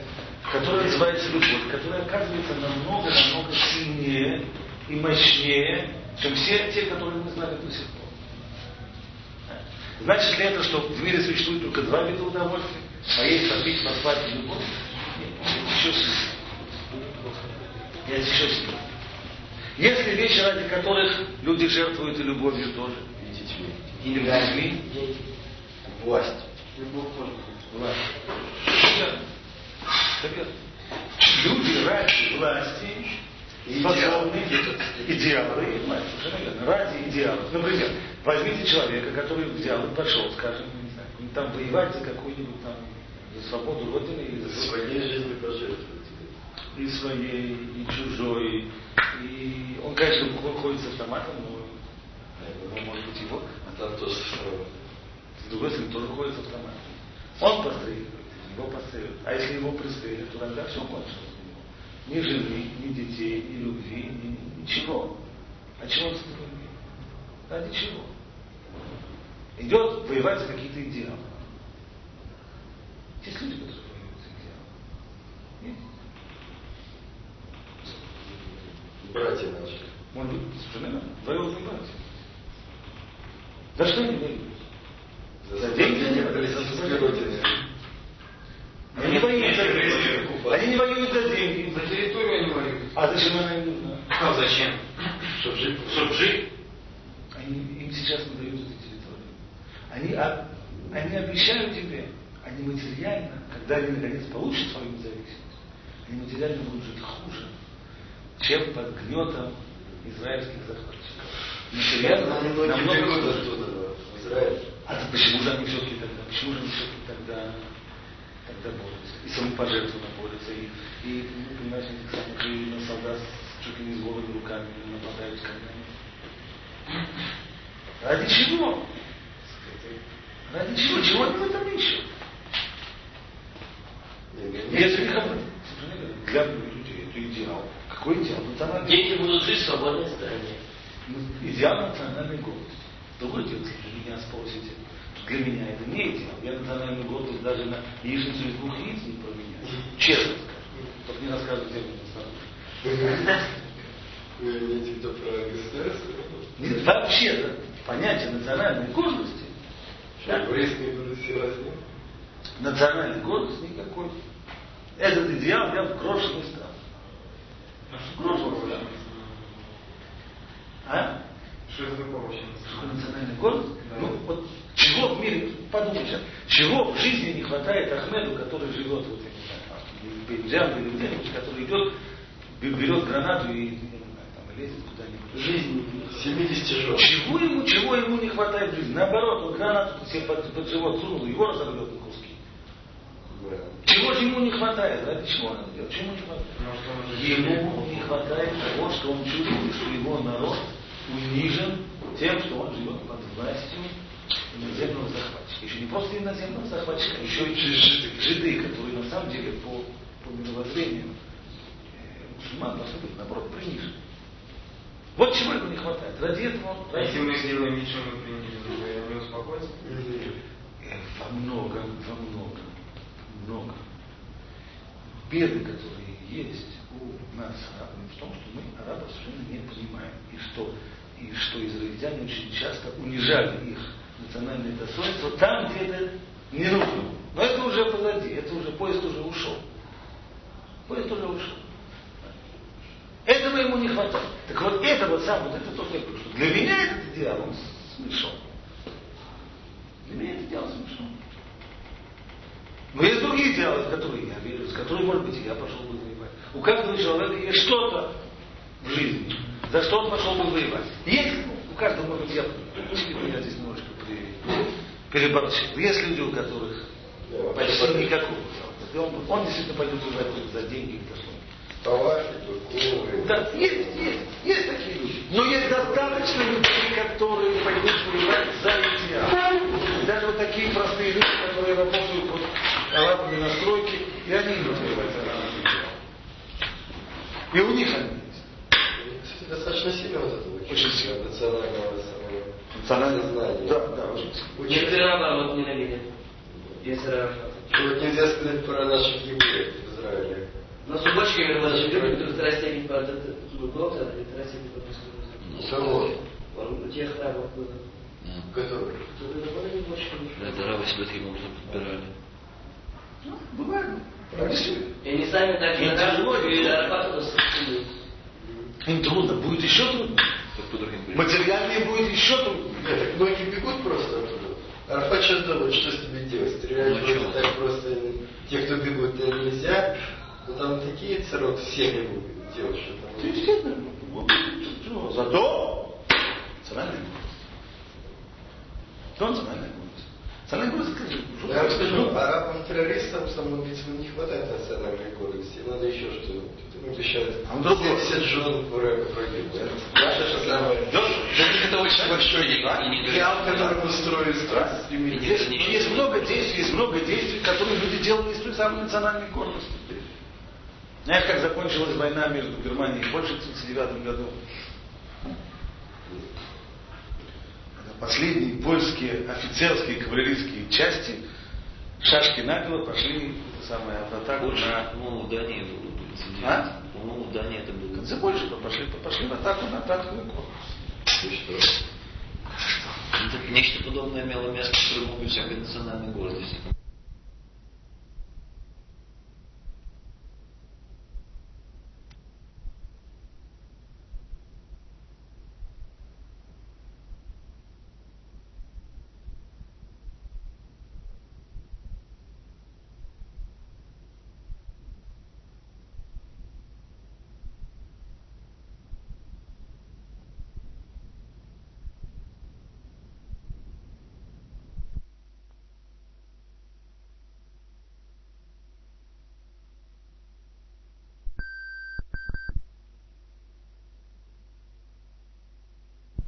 которое называется любовь, которая оказывается намного-намного сильнее и мощнее, чем все те, которые мы знали до сих пор. Значит ли это, что в мире существует только два вида удовольствия? А есть попить, поспать и любовь? Нет, еще сильнее. Есть еще сильнее. Есть ли вещи, ради которых люди жертвуют и любовью тоже? И детьми. И детьми? Власть. Любовь тоже. Власть. Верно. Люди ради власти способны идеалы, совершенно ради идеалов. Например, возьмите человека, который взял и пошел, скажем, не знаю, там воевать за какую-нибудь там за свободу Родины или за Своей жизнью пожертвовать. и своей, и чужой. И он, конечно, ходит с автоматом, но ну, может быть его. А там тоже. С другой стороны, тоже ходит с автоматом. Он постреливает, его постреливают. А если его пристрелят, то тогда все кончилось. Ни жены, ни детей, ни любви, ни, ничего. А чего он с тобой имеет? Ради чего? Идет воевать за какие-то идеалы. Есть люди, которые воюют за идеалы. Есть. Братья наши. Может быть, совершенно воюют не братья. За что они воюют? За деньги? Они не воюют. Они не воюют за воюют. А зачем она им нужна? А зачем? Чтоб жить. Чтоб жить? Они, им сейчас не дают эту территорию. Они, а, они обещают тебе, они материально, когда они наконец получат свою независимость, они материально будут жить хуже, чем под гнетом израильских захватчиков. Материально Они намного хуже. Израиль. А то почему же они все-таки тогда, почему же они все-таки тогда, тогда борются? И самопожертвованно борются, и, и ну, понимаешь, этих самых и на солдат чуть ли не с голыми руками нападают камнями. Ради чего? Ради чего? Чего в этом ищут? Если для людей это идеал. Какой идеал? Национальный Дети будут жить в свободной стране. идеал национальной гордости. Другое дело, если меня спросите, для меня это не идеал. Я национальную гордость даже на яичницу из двух яиц не променяю. Честно скажу. Только не рассказывайте мне национальную. Вы имеете в виду про государство? Нет, вообще, да, понятие национальной гордости, все возьмем? национальной гордости никакой. Этот идеал я брошенный стран. Брошенный стран. А? Что это такое вообще? Что национальная гордость? Ну, вот чего в мире, подумайте, чего в жизни не хватает Ахмеду, который живет, вот, в Бейджан или где-нибудь, который идет, бе- берет гранату и, там, лезет куда-нибудь. Жизнь 70 жен. Чего ему, чего ему не хватает в жизни? Наоборот, он гранату себе под, под живот сунул, его разорвет на куски. Да. Чего же ему не хватает? Ради чего он это делает? Чему не хватает? Ему не хватает того, что он чувствует, что его народ унижен тем, что он живет под властью иноземного захватчика. Еще не просто иноземного захватчика, а еще и жиды, жиды, которые на самом деле по, по мировоззрению э, мусульман должны быть, наоборот, принижены. Вот чего ему не хватает. Ради этого он... ради Если мы сделаем ничего не приняли, не успокоится? Мгм. Э, во многом, во многом, много. Беды, которые есть у нас, арабов, в том, что мы арабов совершенно не понимаем. И что, и что израильтяне очень часто унижали их национальное достоинство там, где это не нужно. Но это уже позади, это уже поезд уже ушел. Поезд уже ушел. Этого ему не хватает. Так вот это вот сам, вот это только я говорю, что для меня этот идеал, он смешон. Для меня это идеал смешон. Но есть другие идеалы, в которые я верю, с которыми, может быть, я пошел бы воевать. У каждого человека есть что-то в жизни, за что он пошел бы воевать. Есть, у каждого, может быть, я, я здесь пере- переборщил. Есть люди, у которых почти никакого. Он, он действительно пойдет воевать за деньги и Турковы. Да, есть, есть, есть такие люди. Но есть достаточно людей, которые пойдут воевать за идеал. Даже вот такие простые люди, которые работают вот арабами на стройке, и они идут воевать за идеал. И у них они есть. Кстати, достаточно сильно вот это Очень сильно. Национального Национальное сознания. Да, да. Очень- Некоторые наоборот ненавидят. Если. Вот нельзя сказать про наших евреев в Израиле. Но субочками очень любят, кто второстепень по Гота, и второстепень по Ну, Кого? Он у тех рабов было. м. Который? Это рабы себе таким образом подбирали. Ну, бывает. Действительно. И они сами так и им Арафат рассудит. Им трудно, будет еще трудно. Материальнее будет еще трудно. Нет, многие бегут просто оттуда. Арфат сейчас думает, что с тебе делать. Стрелять Ну, чего? так просто. Те, кто бегут, нельзя. Но там такие цароты семьи будут делать, что там. Действительно. Зато национальная гордость. Что национальная гордость? Национальная гордость, скажи. Я вам скажу, арабам-террористам, самоубийцам не хватает национальной гордости. Надо еще что-нибудь. Потому что сейчас А он другой. 70 жен. Наша же самая... Это очень большой и Реал, который устроили страсть. Есть, есть много действий, есть много действий, которые люди делали из той самой национальной гордости. Знаешь, как закончилась война между Германией и Польшей в 1939 году? Последние польские офицерские кавалерийские части шашки наголо пошли самое, в атаку Больше, на... по-моему, в было. инцидент. А? По-моему, в Дании это было. За Польшу пошли, пошли в атаку на корпус. И что? Это нечто подобное имело место, которое мог быть всякой национальной гордости.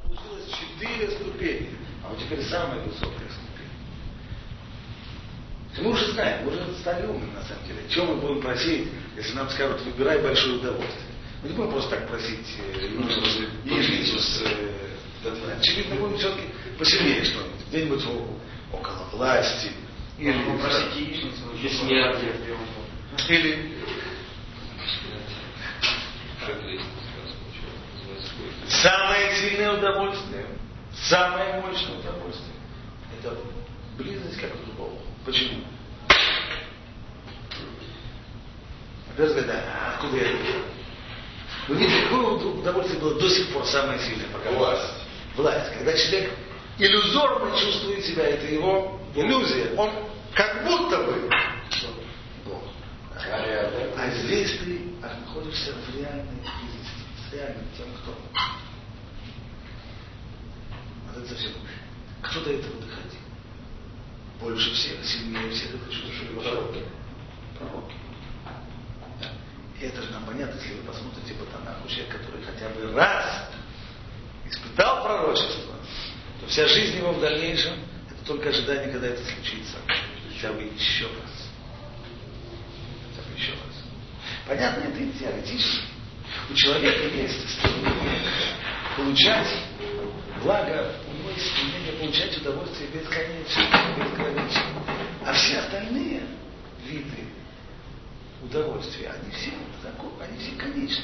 Получилось четыре ступени, а вот теперь самая высокая ступень. Мы уже знаем, мы уже стали умными на самом деле. Чем мы будем просить, если нам скажут, выбирай большое удовольствие? Мы не будем просто так просить э, ну, яичницу с... э, Очевидно, будем все-таки посильнее что-нибудь. Где-нибудь около власти. Или, Попросите яичницу. Или что называется, гордость. Самое сильное удовольствие, самое мощное удовольствие – это близость как к Богу. Почему? Да, а откуда я взял? Вы видите, какое удовольствие было до сих пор самое сильное? Пока Власть. Власть. Когда человек иллюзорно чувствует себя, это его иллюзия. Он как будто бы Бог. А? А здесь ты находишься в реальной близости, с реальным тем, кто. Вот это совсем. Кто до этого доходил? Больше всех, сильнее всех это чувствовали пророки. Пророки. Это же нам понятно, если вы посмотрите по Танаху, человек, который хотя бы раз испытал пророчество, то вся жизнь его в дальнейшем это только ожидание, когда это случится. Хотя бы еще раз. Хотя бы еще раз. Понятно, это и теоретически. У человека есть стремление получать благо, у него есть стремление получать удовольствие бесконечно, безгранично. А все остальные виды удовольствия, они все они все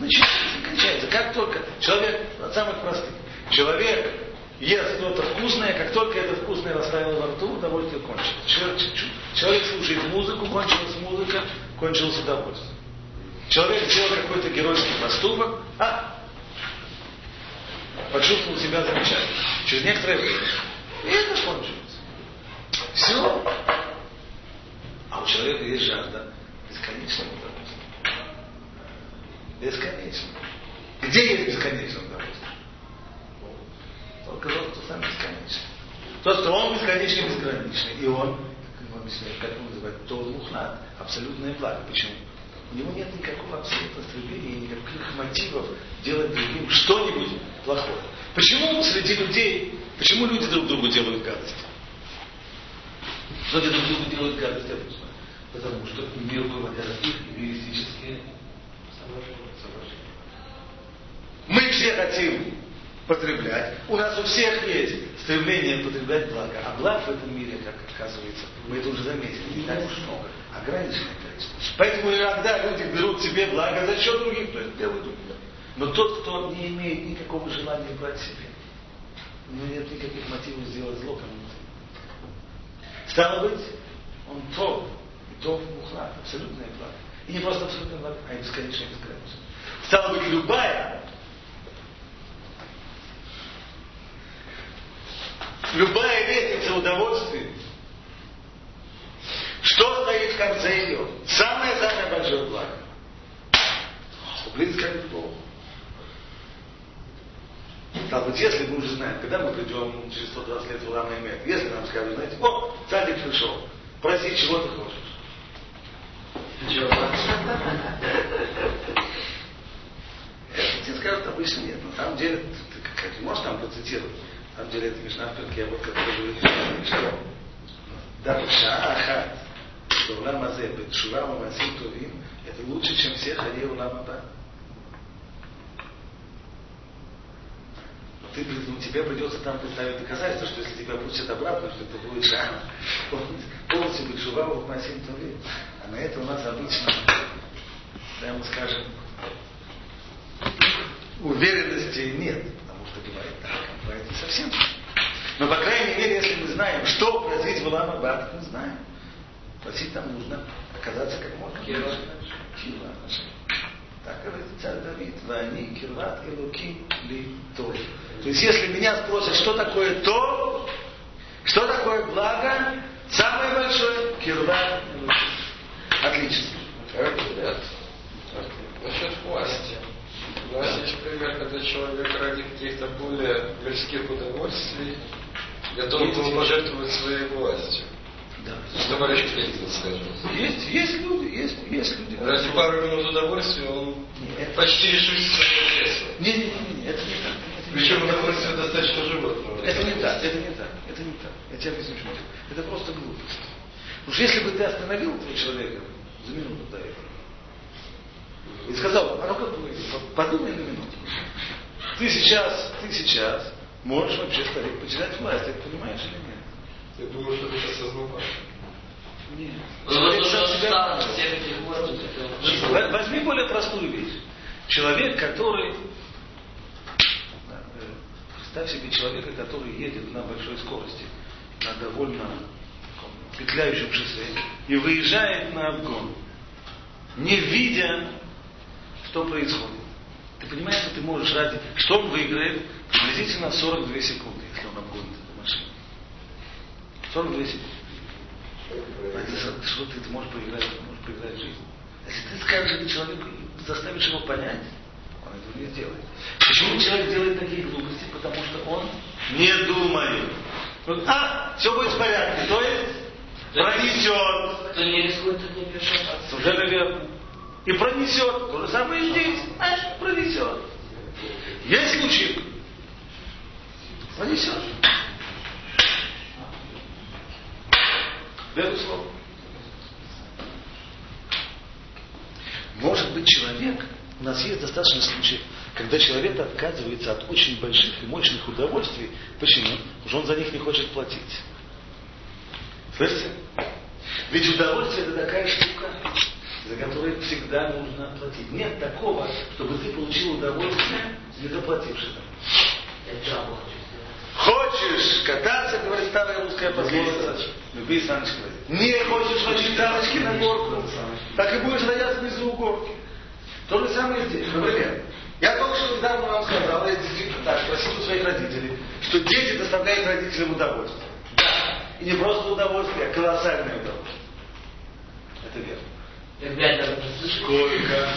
начинаются и кончаются. Как только человек, от самых простых, человек ест что-то вкусное, как только это вкусное расставил во рту, удовольствие кончилось. Человек, человек слушает музыку, кончилась музыка, кончилось удовольствие. Человек сделал какой-то геройский поступок, а, почувствовал себя замечательно. Через некоторое время. И это кончилось. Все. А у человека есть жажда бесконечного удовольствия. Бесконечно. Где есть бесконечное удовольствие? Только тот, кто сам бесконечный. Тот, кто он бесконечный, безграничный. И он, как его объясняют, как его называют, то мухнат, абсолютное благо. Почему? У него нет никакого абсолютного стремления, никаких мотивов делать другим что-нибудь плохое. Почему среди людей, почему люди друг другу делают гадости? Люди друг другу делают гадости обычно. Потому что мир руководят их эгоистические соображения. Мы все хотим потреблять. У нас у всех есть стремление потреблять благо. А благ в этом мире, как оказывается, мы это уже заметили, не так уж много. Ограниченное количество. Поэтому иногда люди берут себе благо за счет других, то есть делают других. Но тот, кто не имеет никакого желания брать себе, у него нет никаких мотивов сделать зло кому-то. Стало быть, он то, и то мухлад, абсолютное благо. И не просто абсолютное благо, а и бесконечное бесконечное. Стало быть, любая любая лестница удовольствия, что стоит в конце ее? Самое-самое большое благо. Близко к Богу. Стало быть, если мы уже знаем, когда мы придем через 120 лет в Эмет, если нам скажут, знаете, о, цадик пришел, проси, чего ты хочешь. Тебе скажут, обычно нет. На самом деле, ты, как, ты можешь там процитировать. На самом деле, это Мишна в Перке, вот который говорит, что да, шааха, что Улам Азе, Бетшува, Мамасим Тувим, это лучше, чем все хари Улам Аба. ты, ну, тебе придется там представить доказательство, что если тебя пустят обратно, что это будет шама, полностью быть шува в Масим На это у нас обычно, прямо скажем, уверенности нет, потому что бывает так, а бывает не совсем. Но, по крайней мере, если мы знаем, что просить в Аббат, мы знаем. Просить там нужно оказаться как можно ближе. Так говорит царь Давид, «Вани кирват элуки ли то». То есть, если меня спросят, что такое то, что такое благо, самое большое – кирват элуки. Отлично. Ребят, насчет власти. У нас есть пример, когда человек ради каких-то более мирских удовольствий готов был пожертвовать своей властью. Да. Товарищ Клинтон, скажем. Есть, есть люди, есть, есть люди. Ради пару минут удовольствия он Нет. почти решился на свое кресло. Не, не, не, не, это не так. Причем удовольствие достаточно животного. Это не так, это не так, это не так. Я тебе объясню, почему. Это просто глупость. Потому что если бы ты остановил этого человека за минуту до этого и сказал, а ну как вы, подумай на минуту. Ты сейчас, ты сейчас можешь вообще, старик, потерять власть, ты это понимаешь или нет? Ты думаешь, что ты сейчас осознаваешь? Нет. Человек сам себя-. В- Возьми более простую вещь. Человек, который... э, Представь себе человека, который едет на большой скорости, на довольно петляющем шоссе, и выезжает на обгон, не видя, что происходит. Ты понимаешь, что ты можешь ради... Что он выиграет? Приблизительно 42 секунды, если он обгонит эту машину. 42 секунды. Что ты, ты можешь проиграть, ты можешь проиграть жизнь. Если ты скажешь человеку заставишь его понять, он этого не сделает. Почему человек делает такие глупости? Потому что он не думает. А, все будет в порядке, то есть пронесет. Кто не рискует, тот не пишет. Совершенно верно. И пронесет. То же самое и здесь. А, пронесет. Есть случай. Пронесет. Безусловно. Может быть, человек, у нас есть достаточно случаев, когда человек отказывается от очень больших и мощных удовольствий. Почему? Потому что он за них не хочет платить. Слышите? Ведь удовольствие это такая штука, за которую всегда нужно платить. Нет такого, чтобы ты получил удовольствие, не заплативши. Сделать. Хочешь кататься, говорит старая русская пословица, люби саночки. Не хочешь водить саночки на горку, так и будешь рояться внизу у горки. То же самое здесь. Например, я только что недавно вам сказал, я действительно так спросил у своих родителей, что дети доставляют родителям удовольствие. И не просто удовольствие, а колоссальное удовольствие. Это верно. Ребята? Сколько,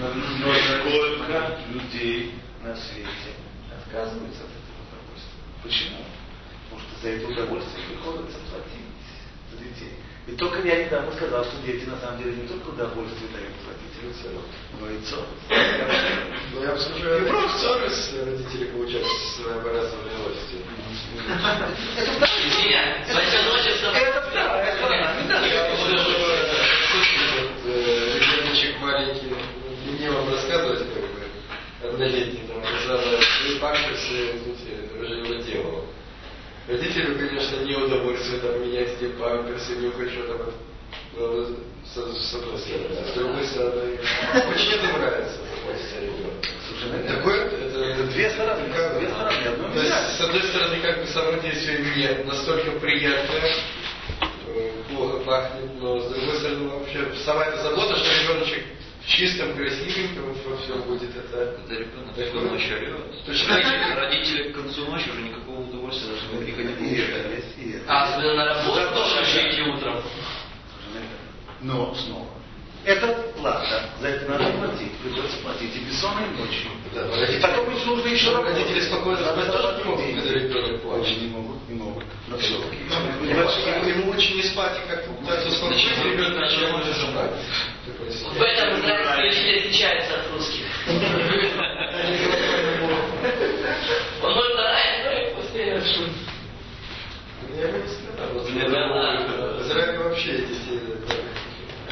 но сколько людей на свете отказываются от этого удовольствия. Почему? Потому что за это удовольствие приходится платить за детей. И только я недавно сказал, что дети на самом деле не только удовольствие дают родителям, но и ценность. Ну, я обсуждаю не просто совесть родители получают своеобразное удовольствие. Это Ребяточек маленький, мне вам рассказывать, как бы, однолетний, там, рассказывать, и папка все его делала. Родителю, конечно, не удовольствие там менять эти памперсы, не хочу там с, с одной стороны, с другой стороны, очень не нравится, с другой. Ну, это- Такое, это, это две стороны, как- две стороны, одно То есть, с одной стороны, как бы само действие мне настолько приятное, э, плохо пахнет, но с другой стороны, вообще, сама эта забота, что ребеночек в чистом, красивеньком, во всем будет это. Это ребенок Такое. всю ночь орет. Точно так. Родители к концу ночи уже никакого удовольствия даже отдыха не получают. А, особенно на работу что- жить утром. Но снова. Это плата, за это надо платить, придется платить и бессонной ночью. Да, и потом ведь нужно еще работать. Родители спокойно спать тоже не могут, плачет. Не могут, не могут. Но все-таки. Ему, ему лучше не спать и как-то пытаться успокоить ребенка, чем уже спать. В этом израильский учитель отличается от русских. Он может орать, но и постоянно шум. Я бы не сказал. Да. В Израиле вообще эти все...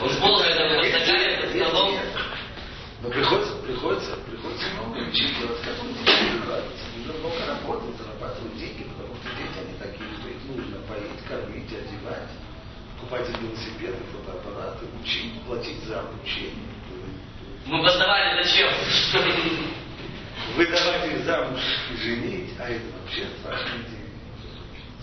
Он ползает там под ногами, под столом. Но приходится, приходится, приходится много учить делать, как он дети нравится. Нужно много работать, зарабатывать деньги, потому что дети, они такие, что их нужно поить, кормить, одевать, покупать им велосипеды, фотоаппараты, учить, платить за обучение. Мы поздавали зачем? Выдавать замуж и женить, а это вообще страшные деньги.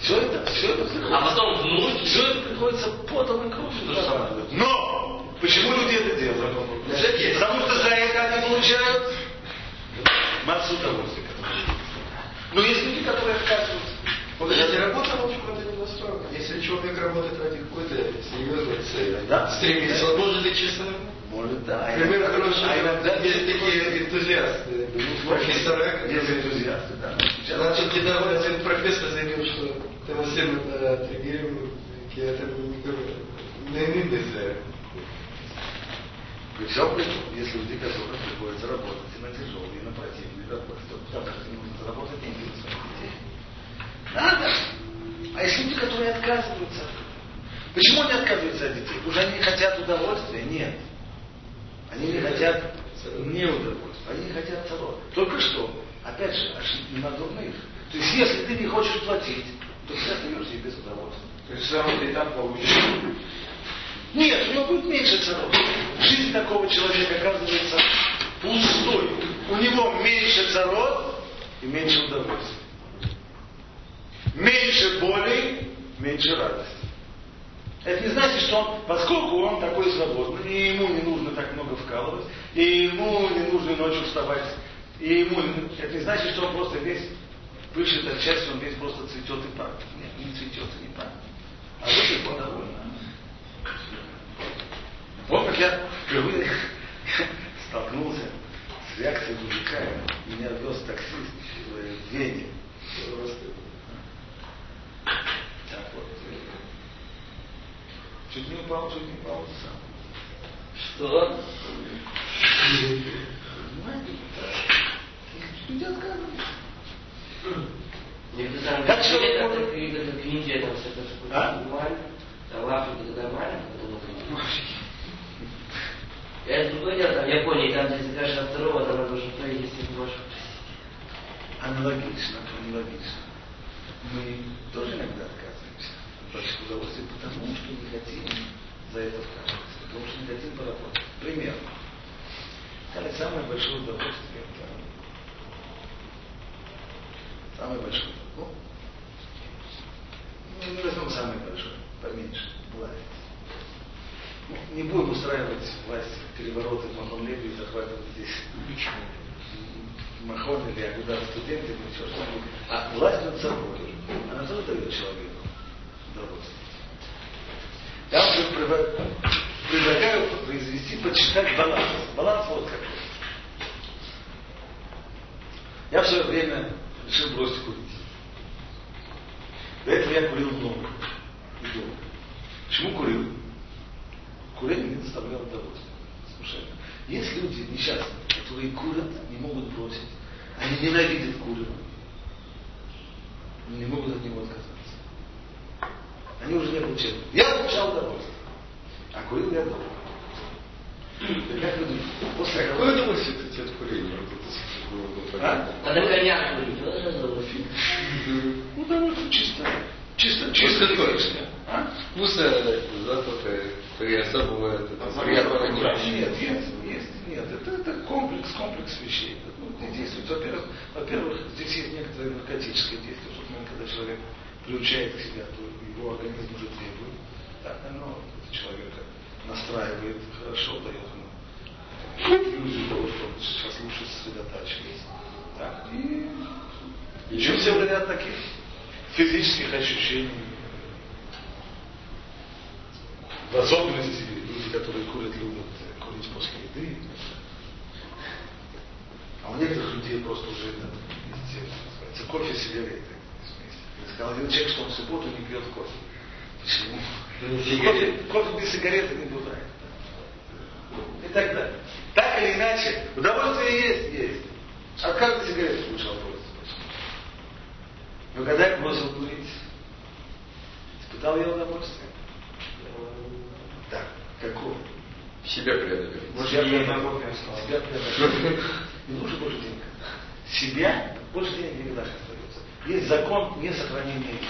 Все это, все это приходится. А потом внуки. Все это приходится потом и кровью зарабатывать. Но! Почему люди это делают? Потому что за это они получают массу удовольствия. Но есть люди, которые отказываются. Вот эти работа, в общем, это не. Если человек работает ради какой-то серьезной цели, Да. стремится, он может быть честным. Может, да. а Пример хороший. А иногда есть такие энтузиасты, профессора. Есть энтузиасты, да. Значит, недавно один профессор заявил, что tema semana триггерим, que это не не нельзя. При всем при том, если люди, которым приходится работать и на тяжелые, и на противные работы, то потому что на своих детей. Надо. А есть люди, которые отказываются. Почему они отказываются от детей? Уже они не хотят удовольствия? Нет. Они не хотят не удовольствия. Они не хотят того. Только что, опять же, ошибки на дурных. То есть, если ты не хочешь платить, то ты остаешься и без удовольствия. То есть сам ты и так получишь. Нет, у него будет меньше царов. Жизнь такого человека оказывается пустой. У него меньше царов и меньше удовольствия. Меньше боли, меньше радости. Это не значит, что он, поскольку он такой свободный, и ему не нужно так много вкалывать, и ему не нужно ночью вставать, и ему это не значит, что он просто весь высший от счастья, он весь просто цветет и пахнет. Нет, не цветет и не пахнет. А вы легко довольны. Вот как я впервые <laughs> столкнулся с реакцией мужика. Меня вез таксист в Вене. Так вот. Упал, чуть не сам. Что? Понимаете? Там Как же говорят, он- это к- это к Индии, там все это А? нормально. Там в Африке это нормально, потом это другое дело, там в Японии, там, закажешь от второго, там надо уже поесть, если можешь. Аналогично, аналогично. Мы тоже иногда больших удовольствий, потому что не хотим за это вкладываться, потому что не хотим поработать. Пример. Сказали, самое большое удовольствие это самое большое. Ну, ну, не возьмем самое большое, поменьше, власть. Ну, не будем устраивать власть перевороты в Махомлебе и захватывать здесь Махон или Агуда студенты или еще что-нибудь. А власть над собой, она тоже дает человеку удовольствие. Я предлагаю произвести, почитать баланс. Баланс вот какой. Я в свое время решил бросить курить. До этого я курил много. И долго. Почему курил? Курение мне доставляло удовольствие. Слушай, есть люди несчастные, которые курят, не могут бросить. Они ненавидят курение. Но не могут от него отказаться. Они уже не получают. Я получал удовольствие. А курил я долго. Так Как вы думаете, после Какое какой удовольствие, кстати, от курения? А? Коньяк курить, вот это удовольствие. Удовольствие чисто. Чисто, чисто Пусть логично. А? Вкусы, запахи, при особого этого приятного не Нет, нет, есть, нет. Это, это комплекс, комплекс вещей. Ну, действует. Во-первых, во-первых, здесь есть действие. В тот момент, когда человек приучает к себе, то его организм уже требует. Так, оно человека настраивает хорошо, дает ему иллюзию того, что он сейчас лучше сосредотачивается. Так, и еще все ряд таких физических ощущений. В особенности люди, которые курят, любят курить после еды. А у некоторых людей просто уже это называется, кофе с сигаретой. Сказал один человек, что он в субботу не пьет кофе. Почему? Кофе, кофе без сигареты не бывает. И так далее. Так или иначе, удовольствие есть, есть. От каждой сигареты получал удовольствие. Но когда я бросил курить, испытал я удовольствие. Да, какое? Себя преодолеть. Может, я не могу Себя преодолеть. Не нужно больше денег. Себя больше денег не остается. Есть закон несохранения денег.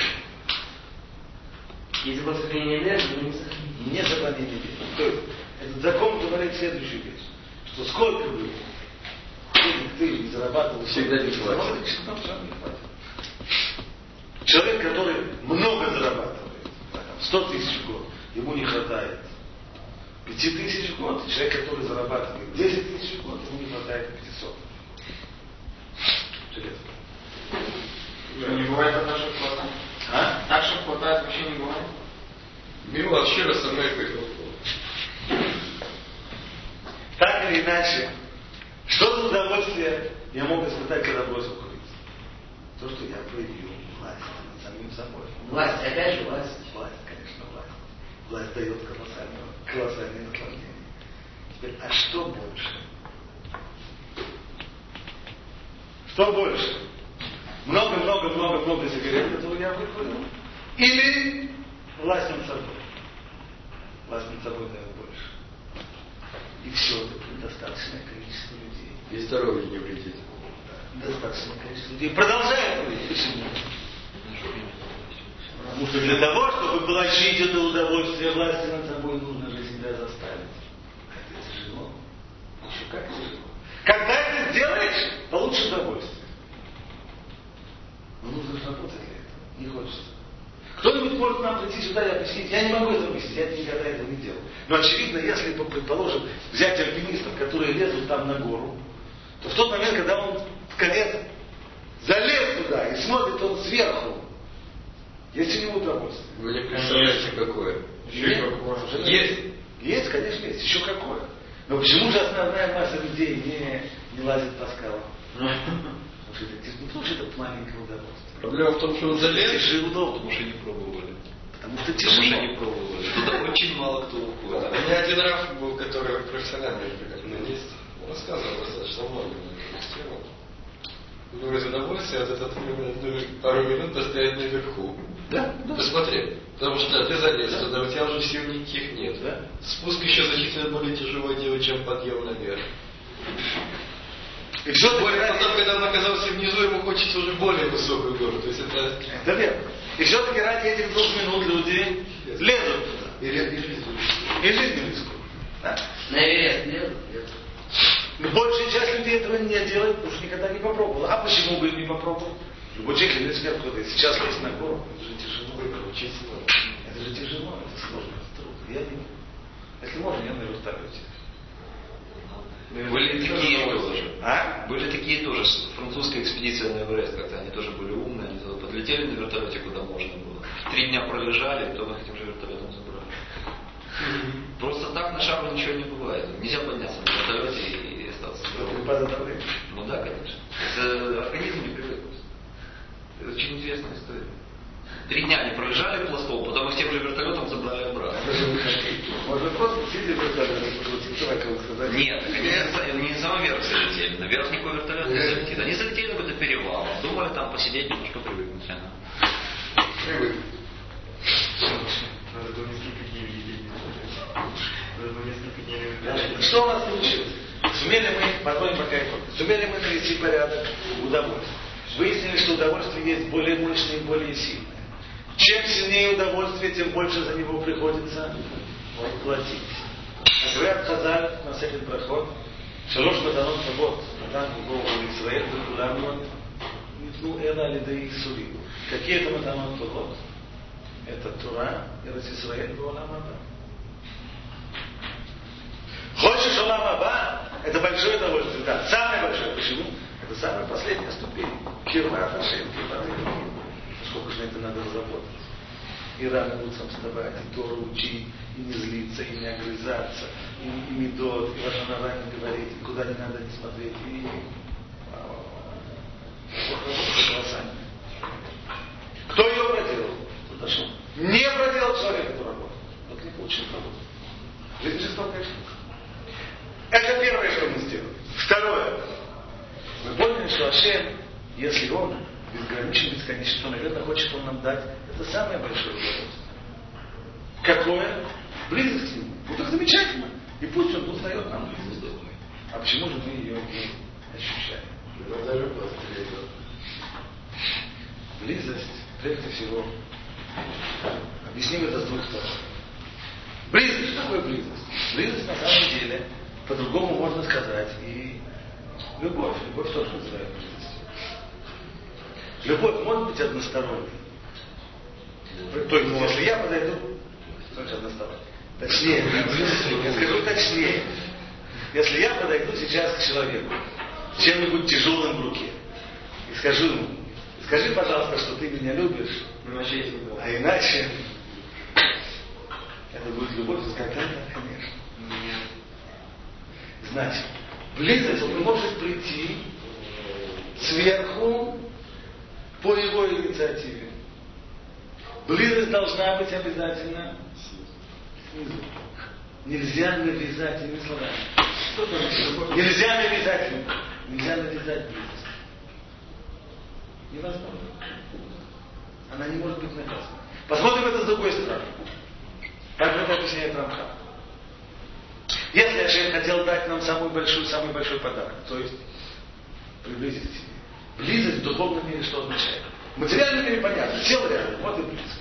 Если будет сохранение энергии, но не сохранение. Не сохранение денег. То есть, этот закон говорит следующую вещь. Что сколько бы денег ты не зарабатывал, Всегда не хватит. Человек, который много зарабатывает, да, там, 100 тысяч в год, ему не хватает 5 тысяч в год, человек, который зарабатывает 10 тысяч в год, ему не хватает 500. Железно. Что, не бывает так, что хватает? А? Так, что хватает, вообще не бывает? Вообще раз со мной поехал. Так или иначе, что за удовольствие я мог испытать, когда бросил курить? То, что я проявил власть над самим собой. Власть, опять же власть. Власть, конечно, власть. Власть дает колоссальное, колоссальное наслаждение. Теперь, а что больше? Что больше? Много-много-много-много сигарет, которые я выкурил? Или власть над собой? Власть над собой дает больше. И все это достаточное количество людей. И здоровье не вредит. Достаточное количество людей продолжает. Почему? Потому что для того, чтобы получить это удовольствие власти над собой, нужно же себя заставить. Это тяжело. Еще как тяжело. Когда это сделаешь, получишь удовольствие. Но нужно работать для этого. Не хочется. Кто-нибудь может нам прийти сюда и объяснить, я не могу это объяснить, я никогда этого не делал. Но очевидно, если, предположим, взять альпинистов, которые лезут там на гору, то в тот момент, когда он в конец залез туда и смотрит он сверху, есть у него удовольствие. Вы не представляете, какое. Еще. Есть. Есть, конечно, есть. Еще какое. Но почему же основная масса людей не, не лазит по скалам? <laughs> Потому что это, не что это маленькое удовольствие. Проблема в том, что он залез. Тяжело, Потому что не пробовали. потому что Потому что тяжело. не пробовали. Туда очень мало кто У уходит. меня один Раф был, который профессиональный криминалист, он рассказывал достаточно много тему. Говорит, удовольствие от этого примерно пару минут постоять наверху. Да, да. Посмотри. Потому что ты залез туда, у тебя уже сил никаких нет. Да. Спуск еще значительно более тяжело делать, чем подъем наверх. И все Более потом, когда он оказался внизу, ему хочется уже более высокую гору. То есть это... Это верно. И все-таки ради этих двух минут люди лезут туда. И и жизнь. И жизнь рискуют. Да? На Эверест лезут. Но большая часть людей этого не делает, потому что никогда не попробовала. А почему бы не попробовал? Любой человек лезет сверху, куда сейчас лезть на гору, это же тяжело. Очень сложно. Это же тяжело, это сложно, это трудно. Я не Если можно, я на вертолете. Были такие тоже. А? Были такие тоже. Французская экспедиция на Эверест, как-то они тоже были умные, они туда подлетели на вертолете, куда можно было. Три дня пролежали, и потом их этим же вертолетом забрали. Просто так на шагу ничего не бывает. Нельзя подняться на вертолете и, и остаться. Ну да, конечно. Это организм не привык. Это очень известная история. Три дня они пролежали пластом, потом их тем же вертолетом забрали обратно. Можно просто сидеть в вертолете, покрутить человека, сказать. Нет, они не на самый верх залетели. Наверх никакой вертолет не залетит. Они залетели на какой-то перевал. Думали там посидеть, немножко привыкнуть. Ага. Привык. Надо было несколько дней ездить. Надо было несколько дней Что у нас получилось? Сумели мы, подходим пока итог. Сумели мы навести порядок в удовольствии. Выяснили, что удовольствие есть более мощное и более сильное. Чем сильнее удовольствие, тем больше за него приходится платить. А говорят Хазаль на Сехет Брахот, שלוש מתנות טובות נתן גיבור לישראל וכולנו ניתנו אלא על ידי ייסורים. Какие это מתנות טובות? Это Тура, Эрец Исраэль и Олам Аба. Хочешь Олам Аба? Это большое удовольствие. Да, самое большое. Почему? Это самая последняя ступень. Кирма Хашем, Кирма Сколько же это надо разработать? И рано утром вставать, и Тору учить, и не злиться, и не огрызаться, и, и медот, и Вашанара не говорить, и куда не надо не смотреть, и... Кто ее проделал? Дошел. Не проделал человек эту работу. Вот не получил работу. Жизнь жестокая штука. Это первое, что мы сделали. Второе. Мы поняли, что Ашем, если он безграничен, бесконечен, то, наверное, хочет он нам дать это самое большое удовольствие. Какое? Близость к нему. Вот это замечательно. И пусть он тут дает нам близость. А почему же мы ее не ощущаем? Близость, прежде всего, объясним это с двух сторон. Близость, что такое близость? Близость на самом деле, по-другому можно сказать, и любовь. Любовь тоже называют близостью. Любовь может быть односторонней. То есть, если я подойду, значит односторонний. Точнее, я скажу точнее. Если я подойду сейчас к человеку чем-нибудь тяжелым в руке и скажу ему, скажи, пожалуйста, что ты меня любишь, а иначе это будет любовь какая-то, конечно. Значит, близость может прийти сверху по его инициативе. Близость должна быть обязательно снизу. Нельзя навязать иными словами. Нельзя навязать Нельзя навязать близость. Невозможно. Она не может быть наказана. Посмотрим это с другой стороны. Как это объясняет Рамха. Если Ашем хотел дать нам самую большую, самый большой подарок, то есть приблизить к себе. Близость в духовном мире что означает? В материальном мире понятно, сел рядом, вот и близко.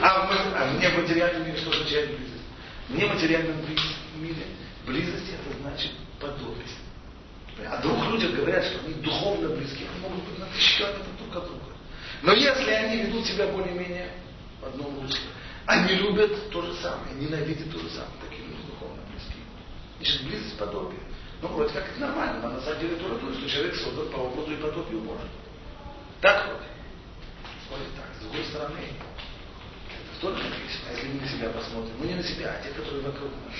А, мы, а в нематериальном мире что означает близость? В нематериальном мире близость это значит подобие. А двух людях говорят, что они духовно близки, они могут быть на тысячи километров друг от друга. Но если они ведут себя более-менее в одном русле, они любят то же самое, ненавидят то же самое, такие люди духовно близки. Значит, близость подобие. Ну, вроде как это нормально, но на самом деле то, то, что человек создан по образу и подобию Божьему. Так вот. Вот так. С другой стороны, это тоже написано, если мы на себя посмотрим, ну не на себя, а те, которые вокруг нас.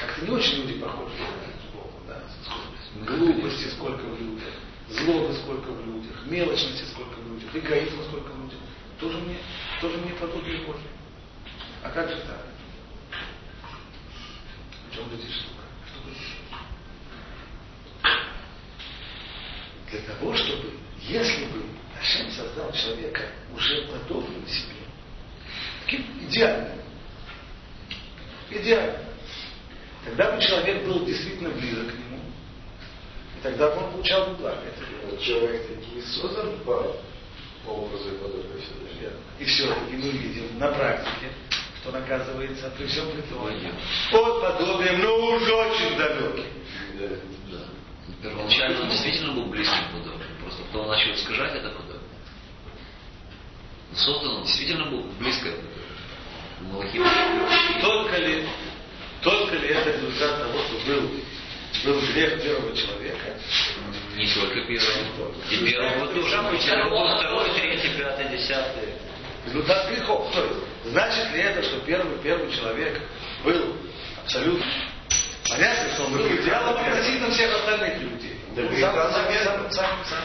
Как-то не очень люди похожи друг другу, да? Глупости сколько в людях, злобы сколько в людях, мелочности сколько в людях, эгоизма сколько в людях. Тоже мне, тоже мне подобие Божье. А как же так? В чем здесь штука? Что здесь? Для того, чтобы, если бы Ашем создал человека уже подобным себе, таким идеальным, идеальным, тогда бы человек был действительно близок к нему, и тогда бы он получал бы благо. Человек таки создан по образу и подобию Всевышнего. И все-таки мы видим на практике, что он оказывается при всем при том под подобием, но уже очень далеким. Первоначально он действительно был близким к подобию. Просто потом начал искажать это. Но создан он действительно был близко к Малахим. <laughs> Только ли, только ли это результат того, что был, был грех первого человека? Не только первого. И первого тоже. Первого, второй, третий, пятый, десятый. Результат грехов. То есть, значит ли это, что первый, первый человек был абсолютно понятно, что он был идеалом относительно всех остальных людей. Да, Сам- греха сам- нет. сам- сам- сам.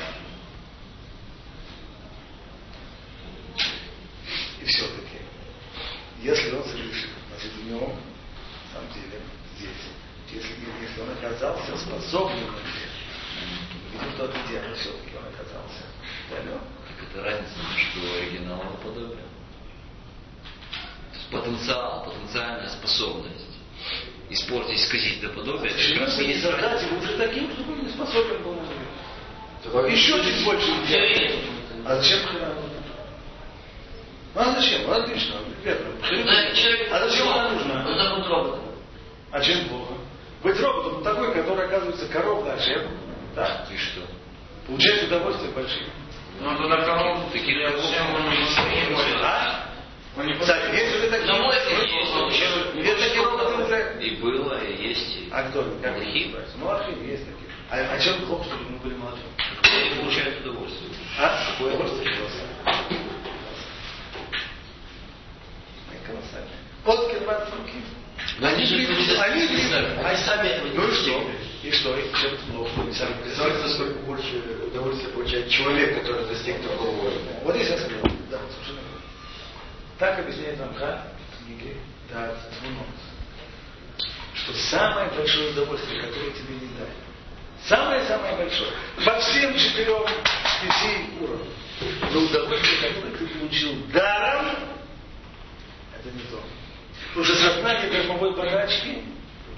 И все-таки, если он совершил, значит, в нем, на самом деле, здесь, если, если он оказался способным на грех, видим тот идеал, все-таки он оказался далек. Как это разница между оригиналом и подобием? То есть потенциал, потенциальная способность испортить, исказить до подобия, это как Почему раз бы и не создать его уже таким, чтобы он не способен был на грех? Давай. Еще чуть больше. А зачем храм? Ну а зачем? Отлично, А зачем она Он нужна? зовут роботом. А чем плохо? Быть роботом такой, который оказывается коробка, а чем? Да. И что? Получать удовольствие большие. Ну, тогда кого Такие зачем он не? А? Он не Кстати, есть же такие. На мой взгляд, есть такие роботы уже. И было, и есть. И... А кто? Как Архив. Ну, архив есть такие. А, а чем плохо, чтобы мы были молодые? Они получают удовольствие. А? Какое удовольствие просто. Ай, колоссально. Котки рвать руки. Они же Они не сами этого не Ну и что? И что? И чем плохо? Они сами Представляете, насколько больше удовольствия получает человек, который достиг такого уровня. Вот здесь я сказал. Да, совершенно верно. Так объясняет Рамха в книге Дат. Что самое большое удовольствие, которое тебе не дали. Самое-самое большое. По всем четырем, пяти уровням. Но удовольствие, которое ты получил даром, это не то. Потому что сознание гробовой богачки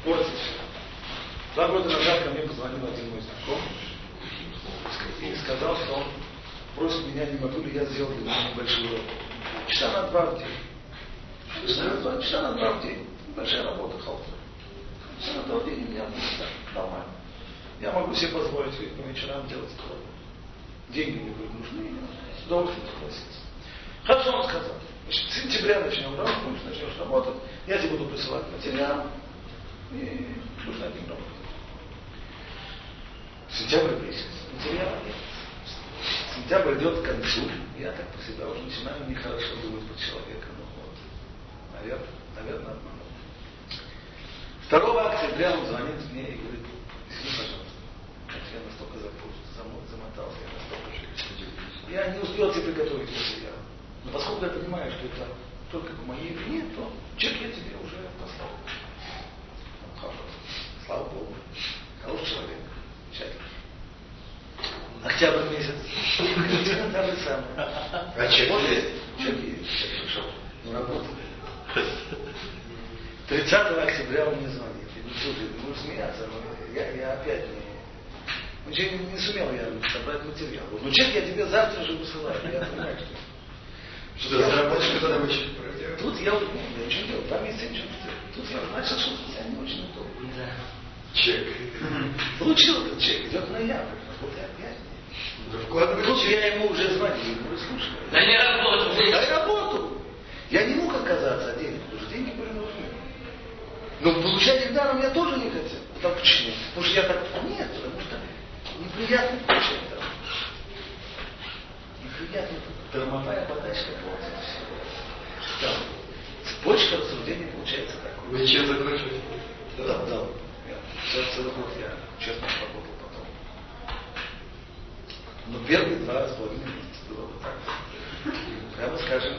портится. Два года назад ко мне позвонил один мой знакомый и сказал, что он просит меня, не могу ли я сделать для него небольшую работу. Часа на два в день. Часа на два, в день. Большая работа, халфа. Часа на два в день у меня нормально. Я могу себе позволить по вечерам делать такое. Деньги мне будут нужны, я с удовольствием согласился. Хорошо, он сказал. Значит, с сентября начнем будешь начнешь работать, я тебе буду присылать материал, и будешь над работать. Сентябрь месяц, материала нет. Сентябрь идет к концу, я так про себя уже начинаю нехорошо думать про человека, ну вот, наверное, наверное, обманул. 2 октября он звонит мне и говорит, извини, пожалуйста, я настолько запутался, зам- замотался, я настолько я не успел тебе приготовить материал. Но поскольку я понимаю, что это только по моей вине, то чек я тебе уже послал. Ну, хорошо. Слава Богу. Хороший человек. Тщательный. Октябрь месяц. <laughs> Та же. А чек есть? Чек есть. Чек пришел. Ну, работает. 30 октября он мне звонит. Я говорю, слушай, ты будешь смеяться, но я, я опять не... Ничего не, не сумел я собрать материал. Ну, чек я тебе завтра же высылаю. Я понимаю, что... Что ты заработаешь, когда вы чек проделаете? Тут я ну, я ничего не делал, там есть ничего не делал. Тут я начал, что я не очень удобно. Чек. Получил этот чек, идет ноябрь, вот и вкладывай Тут чек. я ему уже звонил, говорю, слушай, Да не работал. дай работу. Я не мог отказаться от денег, потому что деньги были нужны. Но получать их даром я тоже не хотел. Так почему? Потому что я так, нет, потому что неприятно получать даром. Неприятно. Дармовая подачка получается. Да. Цепочка рассуждений получается такой. Вы чем закончили? Да, да. да. Целый, целый год я честно работал. Но первые два с половиной месяца было вот так. Прямо скажем.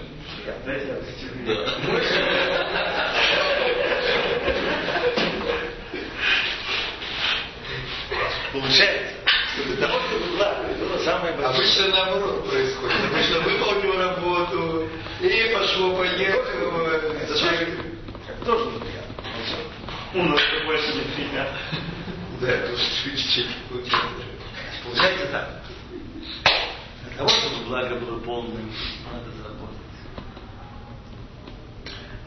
Получается, что для того, чтобы благо, было самое большое. Обычно наоборот происходит. Обычно выполнил работу, и пошло, поехало. Это тоже неприятно. У нас больше не приятно. Да, тоже получил. Получается так. Того, чтобы благо было полным, надо заработать.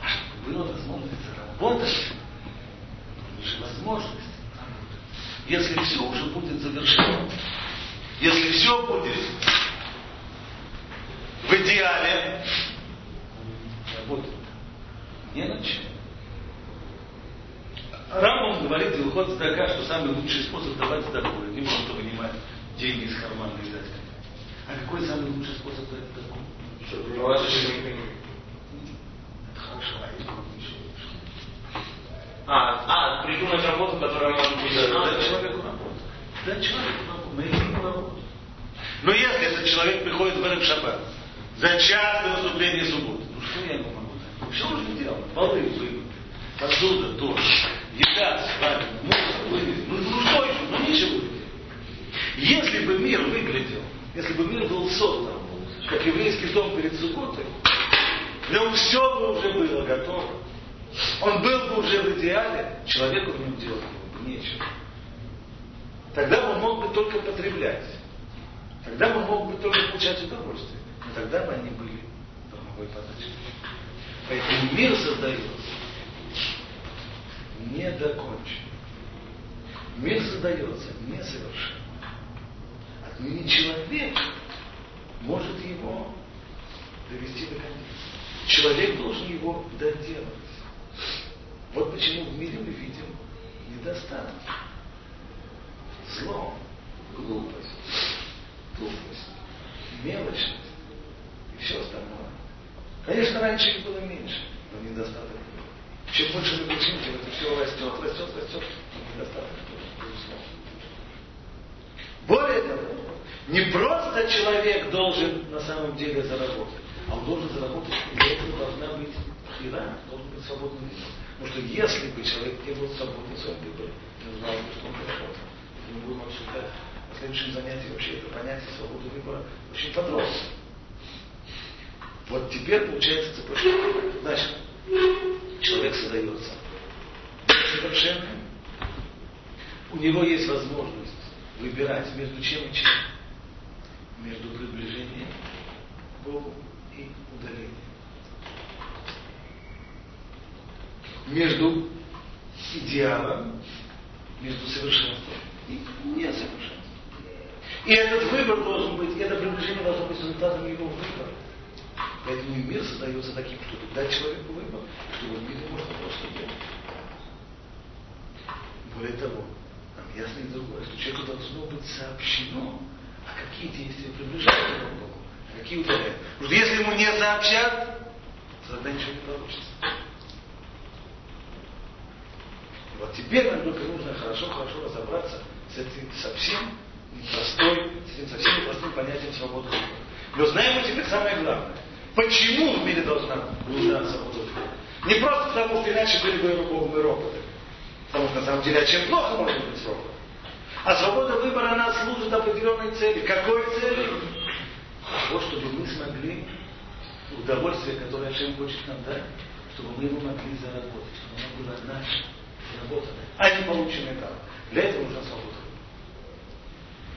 А чтобы было возможность заработать, нужна возможность. Если все уже будет завершено, если все будет в идеале, работать не на чем. Рамбам говорит в Илхот Сдака, что самый лучший способ давать здоровье, не просто вынимать деньги из кармана и дать. А какой самый лучший способ Ну, это. Это хорошо, а еще. А, а, придумать работу, которая может быть... Да, А, дать человеку работу. Дать человеку работу, найти ему работу. Но если этот человек приходит в Эрек Шаббат, за час до наступления субботы, ну что я ему могу дать? Все уже сделано. Полы вымыты, посуда тоже, еда сварена, мусор вывезен. Ну, ну что еще? Ну ничего. Если бы мир выглядел, если бы мир был создан, как еврейский дом перед субботой, в нем все бы уже было готово. Он был бы уже в идеале, человеку в нем делать было бы нечего. Тогда он мог бы только потреблять. Тогда он мог бы только получать удовольствие. Но тогда бы они были дома. Какой подачи? Поэтому мир создается не докончен. Мир создается несовершенно. Отныне человек может его довести до конца. Человек должен его доделать. Вот почему в мире мы видим недостаток. Зло, глупость, тупость, мелочность и все остальное. Конечно, раньше их было меньше, но недостаток был. Чем больше мы учим, тем это все растет, растет, растет, недостаток безусловно. Более того, не просто человек должен на самом деле заработать, а он должен заработать, для этого должна быть хира, должен быть свободный выбор. Потому что если бы человек не был свободен в своем выборе, не знал бы, что он заработал. Мы будем обсуждать на следующем занятии вообще это понятие свободы выбора очень подробно. Вот теперь получается цепочка. Значит, человек создается совершенным. У него есть возможность выбирать между чем и чем. Между приближением к Богу и удалением. Между идеалом, между совершенством и несовершенством. И этот выбор должен быть, это приближение должно быть результатом его выбора. Поэтому мир создается таким, чтобы дать человеку выбор, чтобы в мире можно просто делать. Более того, ясно и другое, что человеку должно быть сообщено, а какие действия приближают его к Богу, а какие удаляют. Потому что если ему не сообщат, то тогда ничего не получится. Вот теперь нам только нужно хорошо-хорошо разобраться с этим совсем непростой, с этим совсем непростым понятием свободы выбора. Но знаем мы теперь самое главное. Почему в мире должна нужна свобода выбора? Не просто потому, что иначе были бы роботы. Потому что на самом деле, а чем плохо может быть робот? А свобода выбора, она служит определенной цели. Какой цели? Вот, чтобы мы смогли удовольствие, которое Шем хочет нам дать, чтобы мы его могли заработать, чтобы оно было наше, заработанное, а не полученное там. Для этого нужна свобода.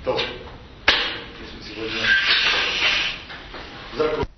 То, если мы сегодня закончим.